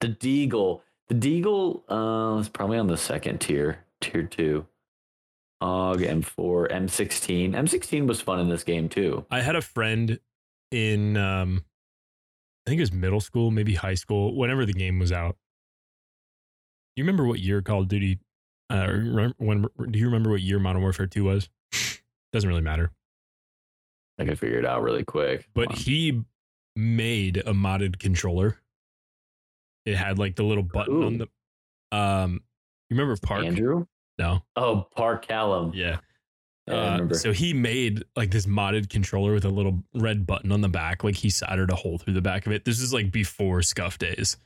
The Deagle. The Deagle uh, is probably on the second tier, tier two. Og M4, M16. M16 was fun in this game too.
I had a friend in um I think it was middle school, maybe high school, whenever the game was out. You remember what year Call of Duty uh when do you remember what year Modern Warfare 2 was? Doesn't really matter.
I can figure it out really quick.
But he made a modded controller. It had like the little button on the um you remember Park?
Andrew?
No.
Oh, Park Callum.
Yeah. Uh, so he made like this modded controller with a little red button on the back. Like he soldered a hole through the back of it. This is like before SCUF days.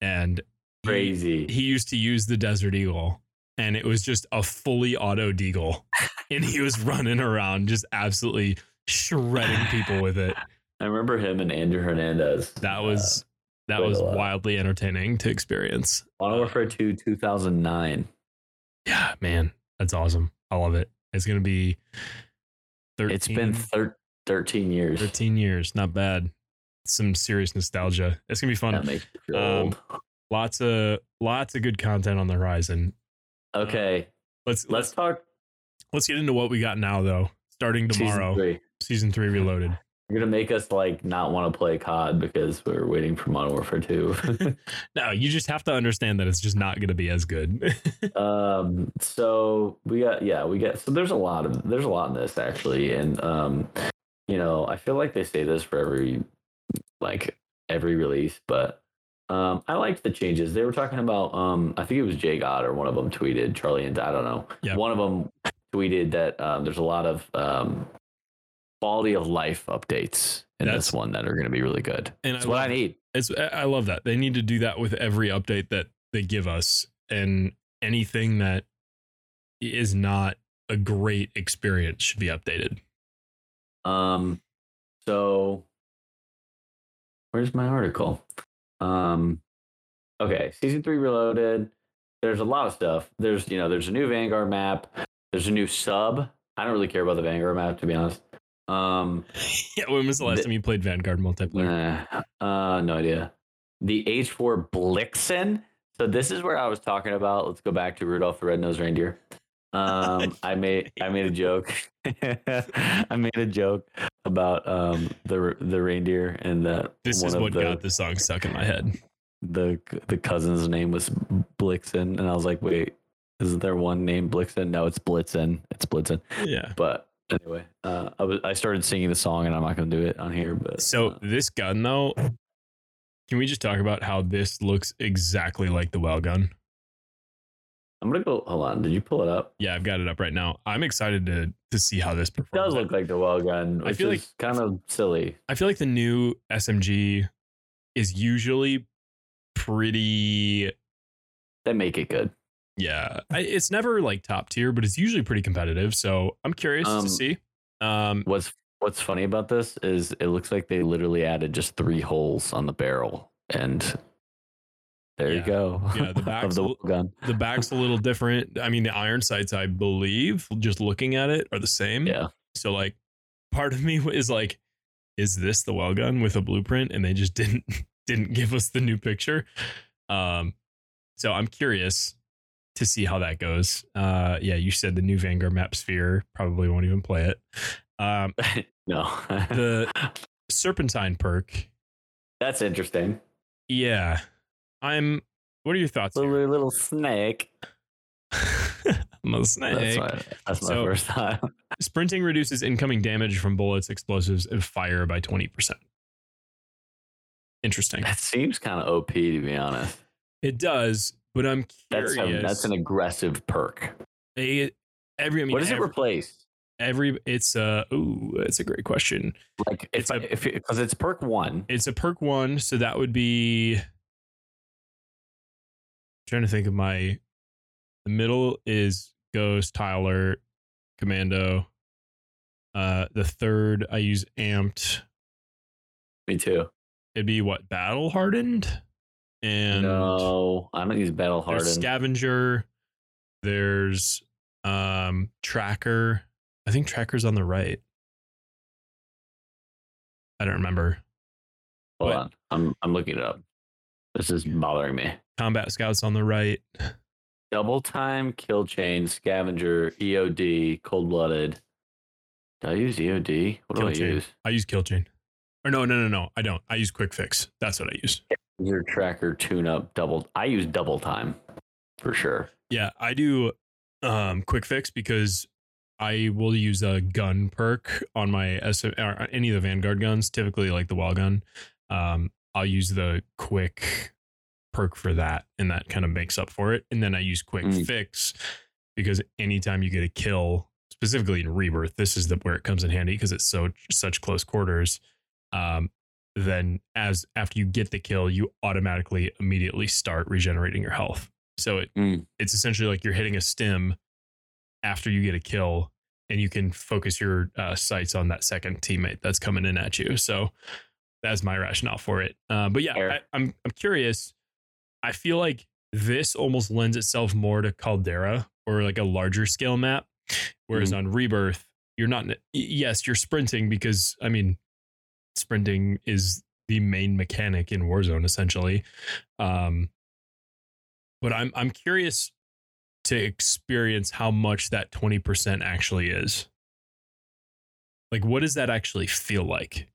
And he-
Crazy.
He, used to use the Desert Eagle and it was just a fully auto deagle. and he was running around just absolutely shredding people with it.
I remember him and Andrew Hernandez.
That was that was wildly entertaining to experience.
Uh, Modern Warfare 2 2009.
Yeah, man. That's awesome. I love it. It's gonna be 13,
It's been thir- 13 years.
13 years. Not bad. Some serious nostalgia. It's gonna be fun.
That makes feel
Um. Lots of lots of good content on the horizon.
Okay,
Let's
let's
let's
talk
let's get into what we got now though. Starting tomorrow,
Season three.
reloaded.
You're gonna make us like not want to play COD because we're waiting for Modern Warfare 2.
No, you just have to understand that it's just not gonna be as good.
um, so we got yeah, we got so there's a lot of there's a lot in this actually, and um, you know, I feel like they say this for every like every release, but um, I liked the changes. They were talking about um, I think it was JGOD or one of them tweeted Charlie and I don't know.
Yeah.
One of them tweeted that um, there's a lot of um, quality of life updates in
That's-
this one that are going to be really good.
And
That's
I
what
love
I need.
It's I I love that. They need to do that with every update that they give us and anything that is not a great experience should be updated.
Um, so where's my article? Um, okay, season three reloaded. There's a lot of stuff. There's you know, there's a new Vanguard map. There's a new sub. I don't really care about the Vanguard map to be honest. Um,
Yeah, when was the last
The-
time you played Vanguard multiplayer?
nah, uh, no idea. The H4 Blixen. So this is where I was talking about. Let's go back to Rudolph the Red-Nosed Reindeer. Um, I made I made a joke. I made a joke about um the the reindeer and that
This is what
the,
got the song stuck in my head.
the the cousin's name was Blixen, and I was like, wait, isn't there one named Blixen? No, it's Blitzen. It's Blitzen.
Yeah.
But anyway, uh, I was I started singing the song, and I'm not gonna do it on here. But
So
uh,
this gun though, can we just talk about how this looks exactly like the Welgun?
I'm gonna go. Hold on. Did you pull it up?
Yeah, I've got it up right now. I'm excited to to see how this
It
performs.
does look like the Welgun.
I feel like
kind of silly.
I feel like the new SMG is usually pretty
They make it good.
Yeah. I, it's never like top tier, but it's usually pretty competitive. So I'm curious
Um,
to see. Um,
What's What's funny about this is it looks like they literally added just three holes on the barrel, and there
Yeah.
you go.
Yeah, the
of
back's
the
a
gun.
the back's a little different. I mean, the iron sights, I believe, just looking at it, are the same.
Yeah.
So like, part of me is like, is this the Welgun with a blueprint? And they just didn't didn't give us the new picture. Um, so I'm curious to see how that goes. Uh, yeah, you said the new Vanguard map sphere probably won't even play it. Um,
no.
the Serpentine perk,
That's interesting.
yeah. I'm. What are your thoughts?
Little
Here?
little snake.
I'm a
That's
snake.
my, that's my
So-
first thought.
Sprinting reduces incoming damage from bullets, explosives, and fire by 20%. Interesting.
That seems kind of OP to be honest.
It does, but I'm
That's
curious.
a, that's an aggressive perk.
A- every I mean
what does it
every,
replace?
every it's a ooh, it's a great question.
Like if
It's
I,
a-
because it's perk one.
It's a perk one, so that would be trying to think of my the middle is Ghost, Tyler, Commando. Uh the third I use amped.
Me too.
It'd be what, battle hardened? And
no, I don't use battle
there's
hardened.
scavenger. There's um tracker. I think tracker's on the right. I don't remember.
Hold
what?
on, I'm I'm looking it up. This is bothering me.
Combat scouts on the right.
Double time, kill chain, scavenger, EOD, cold blooded. Did I use EOD? What do I
chain.
use?
I use kill chain. Or no, no, no, no. I don't. I use quick fix. That's what I use.
Your tracker, tune up, double. I use double time for sure.
Yeah, I do um quick fix because I will use a gun perk on my S or any of the Vanguard guns, typically like the Welgun. Um, I'll use the quick perk for that, and that kind of makes up for it. And then I use quick
Mm.
fix because anytime you get a kill, specifically in rebirth, this is the where it comes in handy because it's so such close quarters. Um, then as after you get the kill, you automatically immediately start regenerating your health. So it
Mm.
it's essentially like you're hitting a stim after you get a kill, and you can focus your uh, sights on that second teammate that's coming in at you. So that's my rationale for it. Uh, but yeah, I, I'm I'm curious. I feel like this almost lends itself more to Caldera or like a larger scale map, whereas on Rebirth you're not. Yes, you're sprinting because I mean, sprinting is the main mechanic in Warzone essentially. Um, but I'm I'm curious to experience how much that 20% actually is. Like what does that actually feel like?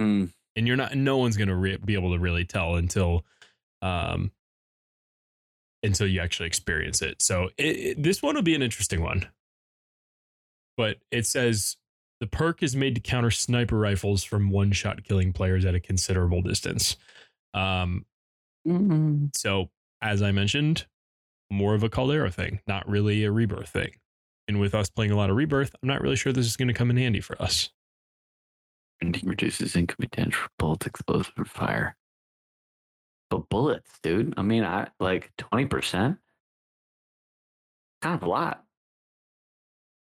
Mm.
And you're not no one's going to re- be able to really tell until um until you actually experience it. So it, it- this one will be an interesting one. But it says the perk is made to counter sniper rifles from one shot killing players at a considerable distance. Um, so as I mentioned, more of a Caldera thing, not really a rebirth thing. And with us playing a lot of rebirth, I'm not really sure this is going to come in handy for us.
Printing reduces incoming damage for bullets, explosive, and fire. But bullets, dude. I mean, I like twenty percent. Kind of a lot.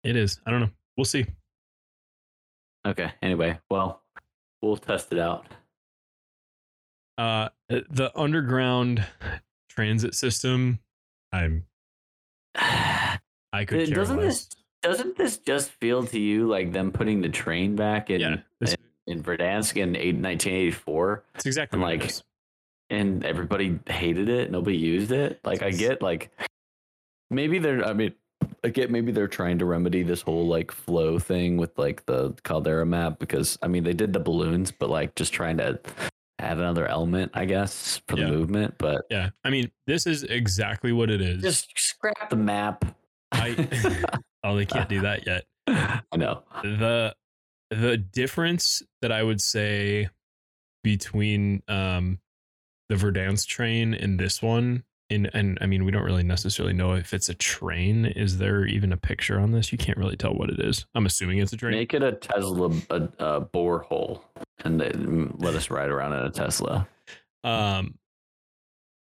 It is. I don't know. We'll see.
Okay. Anyway, well, we'll test it out.
Uh, the underground transit system. I'm. I could. Care
doesn't
less.
this doesn't this just feel to you like them putting the train back in
Yeah, this-
in, in Verdansk in eight, 1984
It's exactly
and, like, and everybody hated it nobody used it like i get like maybe they're i mean i get maybe they're trying to remedy this whole like flow thing with like the caldera map because i mean they did the balloons but like just trying to add another element i guess for
Yeah.
the movement but
Yeah, I mean, this is exactly what it is.
just scrap the map
I. oh, they can't do that yet.
i know
the the difference that I would say between um the Verdansk train and this one in and I mean we don't really necessarily know if it's a train. Is there even a picture on this? You can't really tell what it is. I'm assuming it's a train.
make it a tesla a, a borehole and let us ride around in a tesla
Um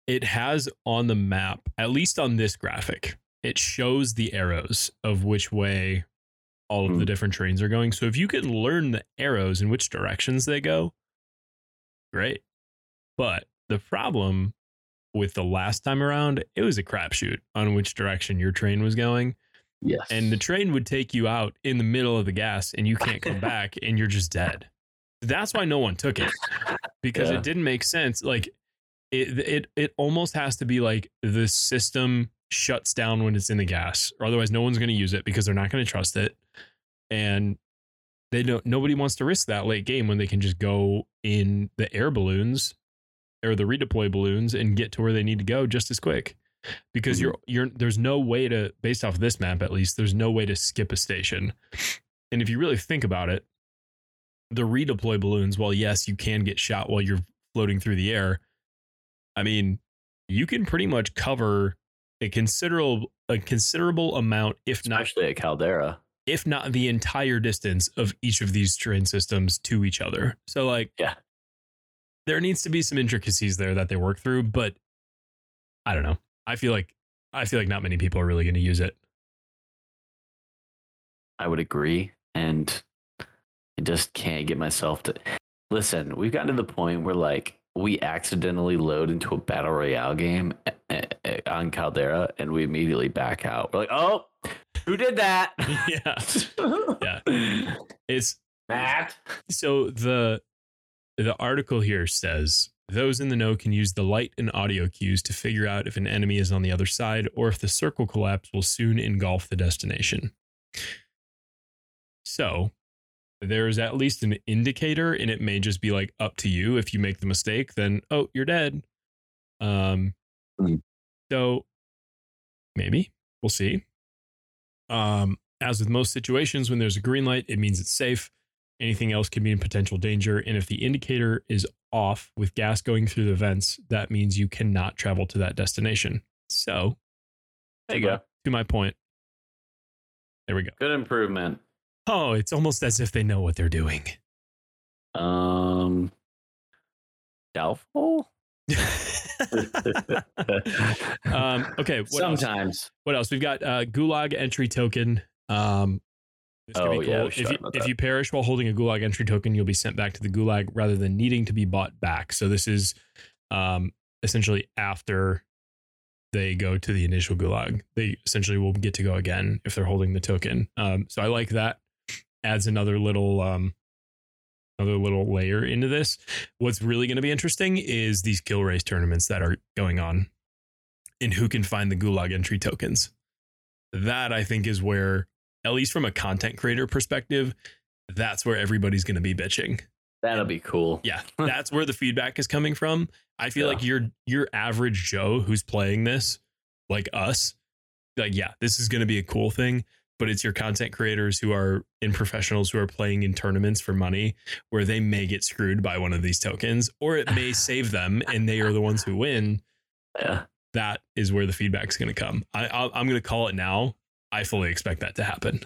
it has on the map, at least on this graphic, it shows the arrows of which way all of the
Hmm.
different trains are going. So if you can learn the arrows in which directions they go, great. But the problem with the last time around, it was a crapshoot on which direction your train was going.
yes
And the train would take you out in the middle of the gas and you can't come back and you're just dead. That's why no one took it because
Yeah.
it didn't make sense. Like it, it, it almost has to be like the system shuts down when it's in the gas, or otherwise no one's going to use it because they're not going to trust it. And they don't, nobody wants to risk that late game when they can just go in the air balloons or the redeploy balloons and get to where they need to go just as quick because
Mhm.
you're you're there's no way to based off this map at least there's no way to skip a station and if you really think about it the redeploy balloons while yes you can get shot while you're floating through the air i mean you can pretty much cover a considerable a considerable amount if not
especially at caldera
if not the entire distance of each of these train systems to each other. So like
Yeah.
There needs to be some intricacies there that they work through, but I don't know. I feel like I feel like not many people are really going to use it.
I would agree. And I just can't get myself to listen. We've gotten to the point where like we accidentally load into a battle royale game eh, eh, on Caldera and we immediately back out. We're like, oh, who did that?
yeah.
yeah.
It's
Matt.
so the the article here says those in the know can use the light and audio cues to figure out if an enemy is on the other side or if the circle collapse will soon engulf the destination. So there is at least an indicator, and it may just be like up to you. If you make the mistake, then oh, you're dead. Um,
Hmm.
so maybe we'll see. Um, as with most situations, when there's a green light, it means it's safe. Anything else can be in potential danger. And if the indicator is off with gas going through the vents, that means you cannot travel to that destination. So,
There you
to my-
go.
to my point, there we go.
Good improvement.
Oh, it's almost as if they know what they're doing.
Um, doubtful.
um, okay. What else?
Sometimes.
What else? We've got uh, Gulag entry token. Um, this could
Oh,
be
yeah,
cool.
we
if you if you perish while holding a Gulag entry token, you'll be sent back to the Gulag rather than needing to be bought back. So this is um, essentially after they go to the initial Gulag. They essentially will get to go again if they're holding the token. Um, so I like that. Adds another little um, another little layer into this. What's really going to be interesting is these kill race tournaments that are going on and who can find the gulag entry tokens. That I think is where, at least from a content creator perspective, that's where everybody's going to be bitching.
That'll be cool.
Yeah, that's where the feedback is coming from. I feel
Yeah.
like your your average Joe who's playing this, like us, like yeah, this is going to be a cool thing. But it's your content creators who are in professionals who are playing in tournaments for money, where they may get screwed by one of these tokens, or it may save them, and they are the ones who win
Yeah.
that is where the feedback is going to come. I, I'll, I'm going to call it now. I fully expect that to happen.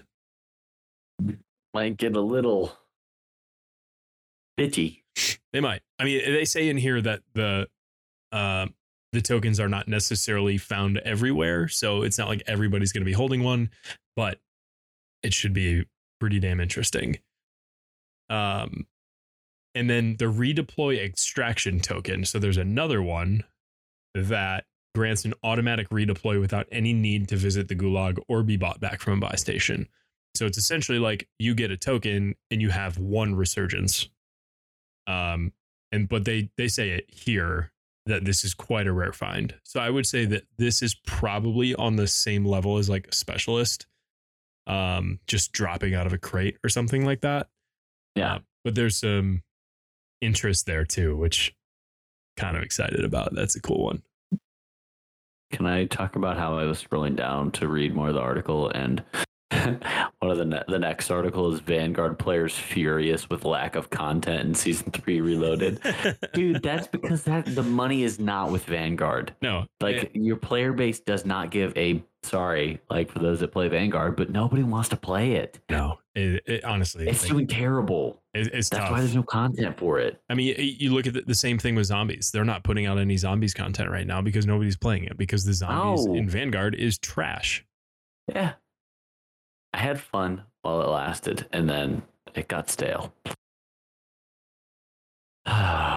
Might get a little bitchy.
They might. I mean, they say in here that the uh, the tokens are not necessarily found everywhere, so it's not like everybody's going to be holding one, but it should be pretty damn interesting. Um, and then the redeploy extraction token. So there's another one that grants an automatic redeploy without any need to visit the gulag or be bought back from a buy station. So it's essentially like you get a token and you have one resurgence. Um, and but they they say it here that this is quite a rare find. So I would say that this is probably on the same level as like a specialist, um, just dropping out of a crate or something like that.
Yeah.
Uh, but there's some interest there too, which kind of excited about. That's a cool one.
Can I talk about how I was scrolling down to read more of the article and one of the ne- the next article is Vanguard players furious with lack of content in season 3 reloaded. Dude, that's because that the money is not with Vanguard.
no,
Like
it-
your player base does not give a sorry, like for those that play Vanguard, but nobody wants to play it.
no, it, it, honestly,
It's
like,
doing terrible.
it- it's
That's
tough.
why there's no content for it.
I mean, you look at the, the same thing with zombies. They're not putting out any zombies content right now because nobody's playing it because the zombies
Oh.
in Vanguard is trash.
Yeah. I had fun while it lasted, and then it got stale.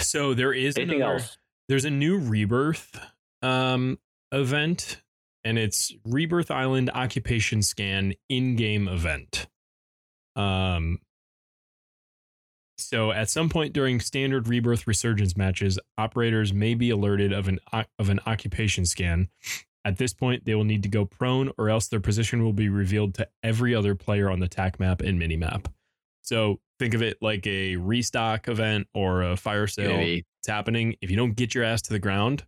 So there is
Anything
another,
else?
there's a new rebirth um event and it's rebirth island occupation scan in-game event um so at some point during standard rebirth resurgence matches operators may be alerted of an of an occupation scan at this point they will need to go prone or else their position will be revealed to every other player on the tac map and minimap so think of it like a restock event or a fire sale
UAV.
it's happening. If you don't get your ass to the ground,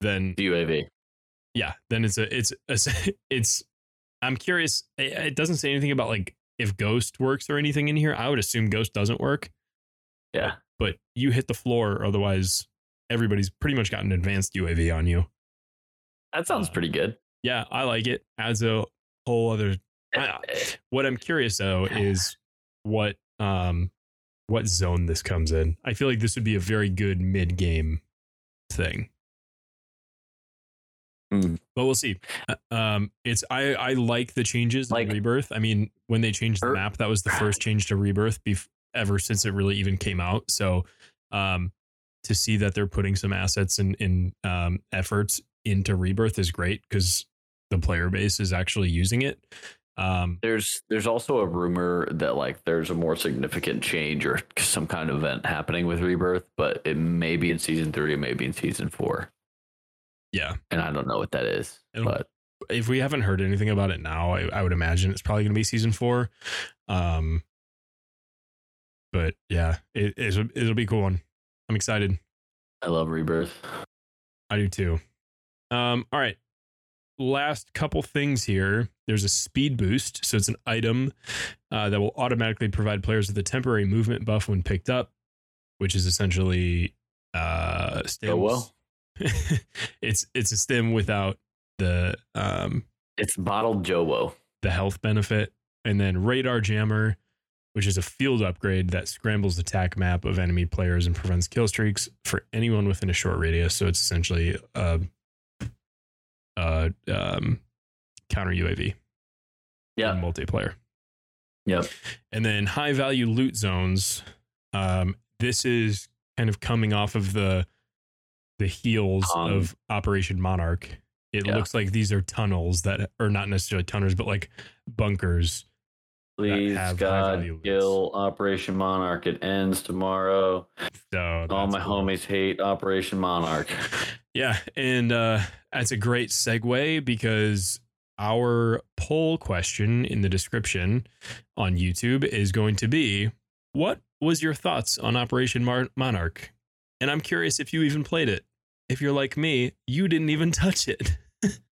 then
UAV.
yeah, then it's a it's a, it's. I'm curious. It, it doesn't say anything about like if Ghost works or anything in here. I would assume Ghost doesn't work,
Yeah.
but you hit the floor. Otherwise, everybody's pretty much got an advanced UAV on you.
That sounds
Uh,
pretty good.
Yeah, I like it. as a whole other. I- What I'm curious though is what um what zone this comes in. I feel like this would be a very good mid game thing.
Hmm.
But we'll see. Uh, Um, it's I I like the changes
Like-
in Rebirth. I mean, when they changed the
Er-
map, that was the first change to Rebirth bef- ever since it really even came out. So, um, to see that they're putting some assets and in, um efforts into Rebirth is great because the player base is actually using it. Um,
There's there's also a rumor that like there's a more significant change or some kind of event happening with Rebirth, but it may be in season three, it may be in season four,
yeah,
and I don't know what that is.
It'll-
But
if we haven't heard anything about it now, I, I would imagine it's probably going to be season four. Um, but yeah, it, it'll, it'll be a cool one. I'm excited.
I love Rebirth.
I do too. Um, all right. Last couple things here. There's a speed boost. So it's an item uh, that will automatically provide players with a temporary movement buff when picked up, which is essentially uh,
Go well.
it's it's a stem without the um,
It's bottled Jowo.
the health benefit, and then radar jammer, which is a field upgrade that scrambles the attack map of enemy players and prevents kill streaks for anyone within a short radius. So it's essentially a, a um, counter UAV
Yeah.
multiplayer.
Yep.
And then high value loot zones. Um, this is kind of coming off of the the heels
Um,
of Operation Monarch. It
Yeah.
looks like these are tunnels that are not necessarily tunnels, but like bunkers.
Please, God, kill Operation Monarch. It ends tomorrow.
So
All my
cool.
homies hate Operation Monarch.
Yeah, and uh, that's a great segue because our poll question in the description on YouTube is going to be what was your thoughts on Operation Mar- Monarch? And I'm curious if you even played it. If you're like me, you didn't even touch it.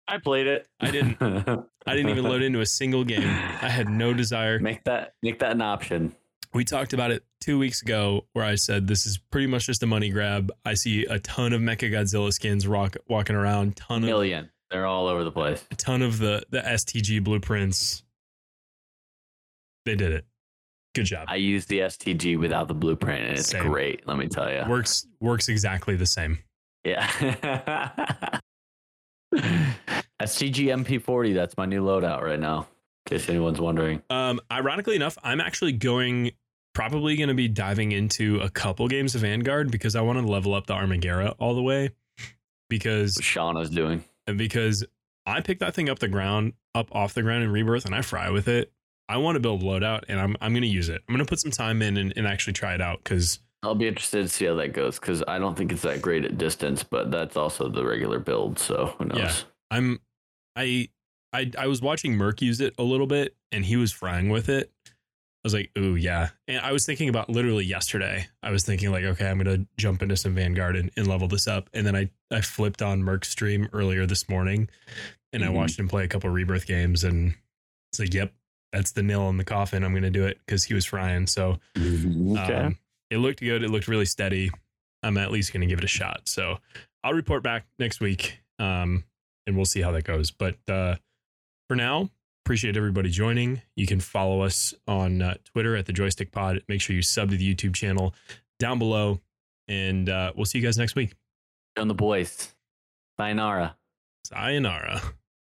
I played it.
I didn't. I didn't even load into a single game. I had no desire.
Make that make that an option.
We talked about it two weeks ago where I said this is pretty much just a money grab. I see a ton of Mecha Godzilla skins rock, walking around, ton of
Million. They're all over the place.
a ton of the the STG blueprints. They did it. Good job.
I use the STG without the blueprint, and it's
Same.
great. Let me tell you.
Works works exactly the same.
Yeah. STG MP40. That's my new loadout right now. In case anyone's wondering.
Um, ironically enough, I'm actually going probably going to be diving into a couple games of Vanguard because I want to level up the Armaguerra all the way because
What Shauna's doing.
And because I pick that thing up the ground up off the ground in Rebirth and I fry with it. I want to build loadout and I'm I'm going to use it. I'm going to put some time in and, and actually try it out because
I'll be interested to see how that goes because I don't think it's that great at distance, but that's also the regular build. So who knows?
Yeah. I'm I I I was watching Merc use it a little bit and he was frying with it. I was like, ooh, yeah. And I was thinking about literally yesterday. I was thinking like, okay, I'm gonna jump into some Vanguard and, and level this up. And then I I flipped on Merc's stream earlier this morning and I
Mhm.
watched him play a couple rebirth games and it's like, yep, that's the nail in the coffin. I'm gonna do it because he was frying. So
Okay.
um, it looked good. It looked really steady. I'm at least to give it a shot. So I'll report back next week, um, and we'll see how that goes. But uh, for now, appreciate everybody joining. You can follow us on uh, Twitter at the Joystick Pod. Make sure you sub to the YouTube channel down below, and uh, we'll see you guys next week.
On the boys. Sayonara.
Sayonara.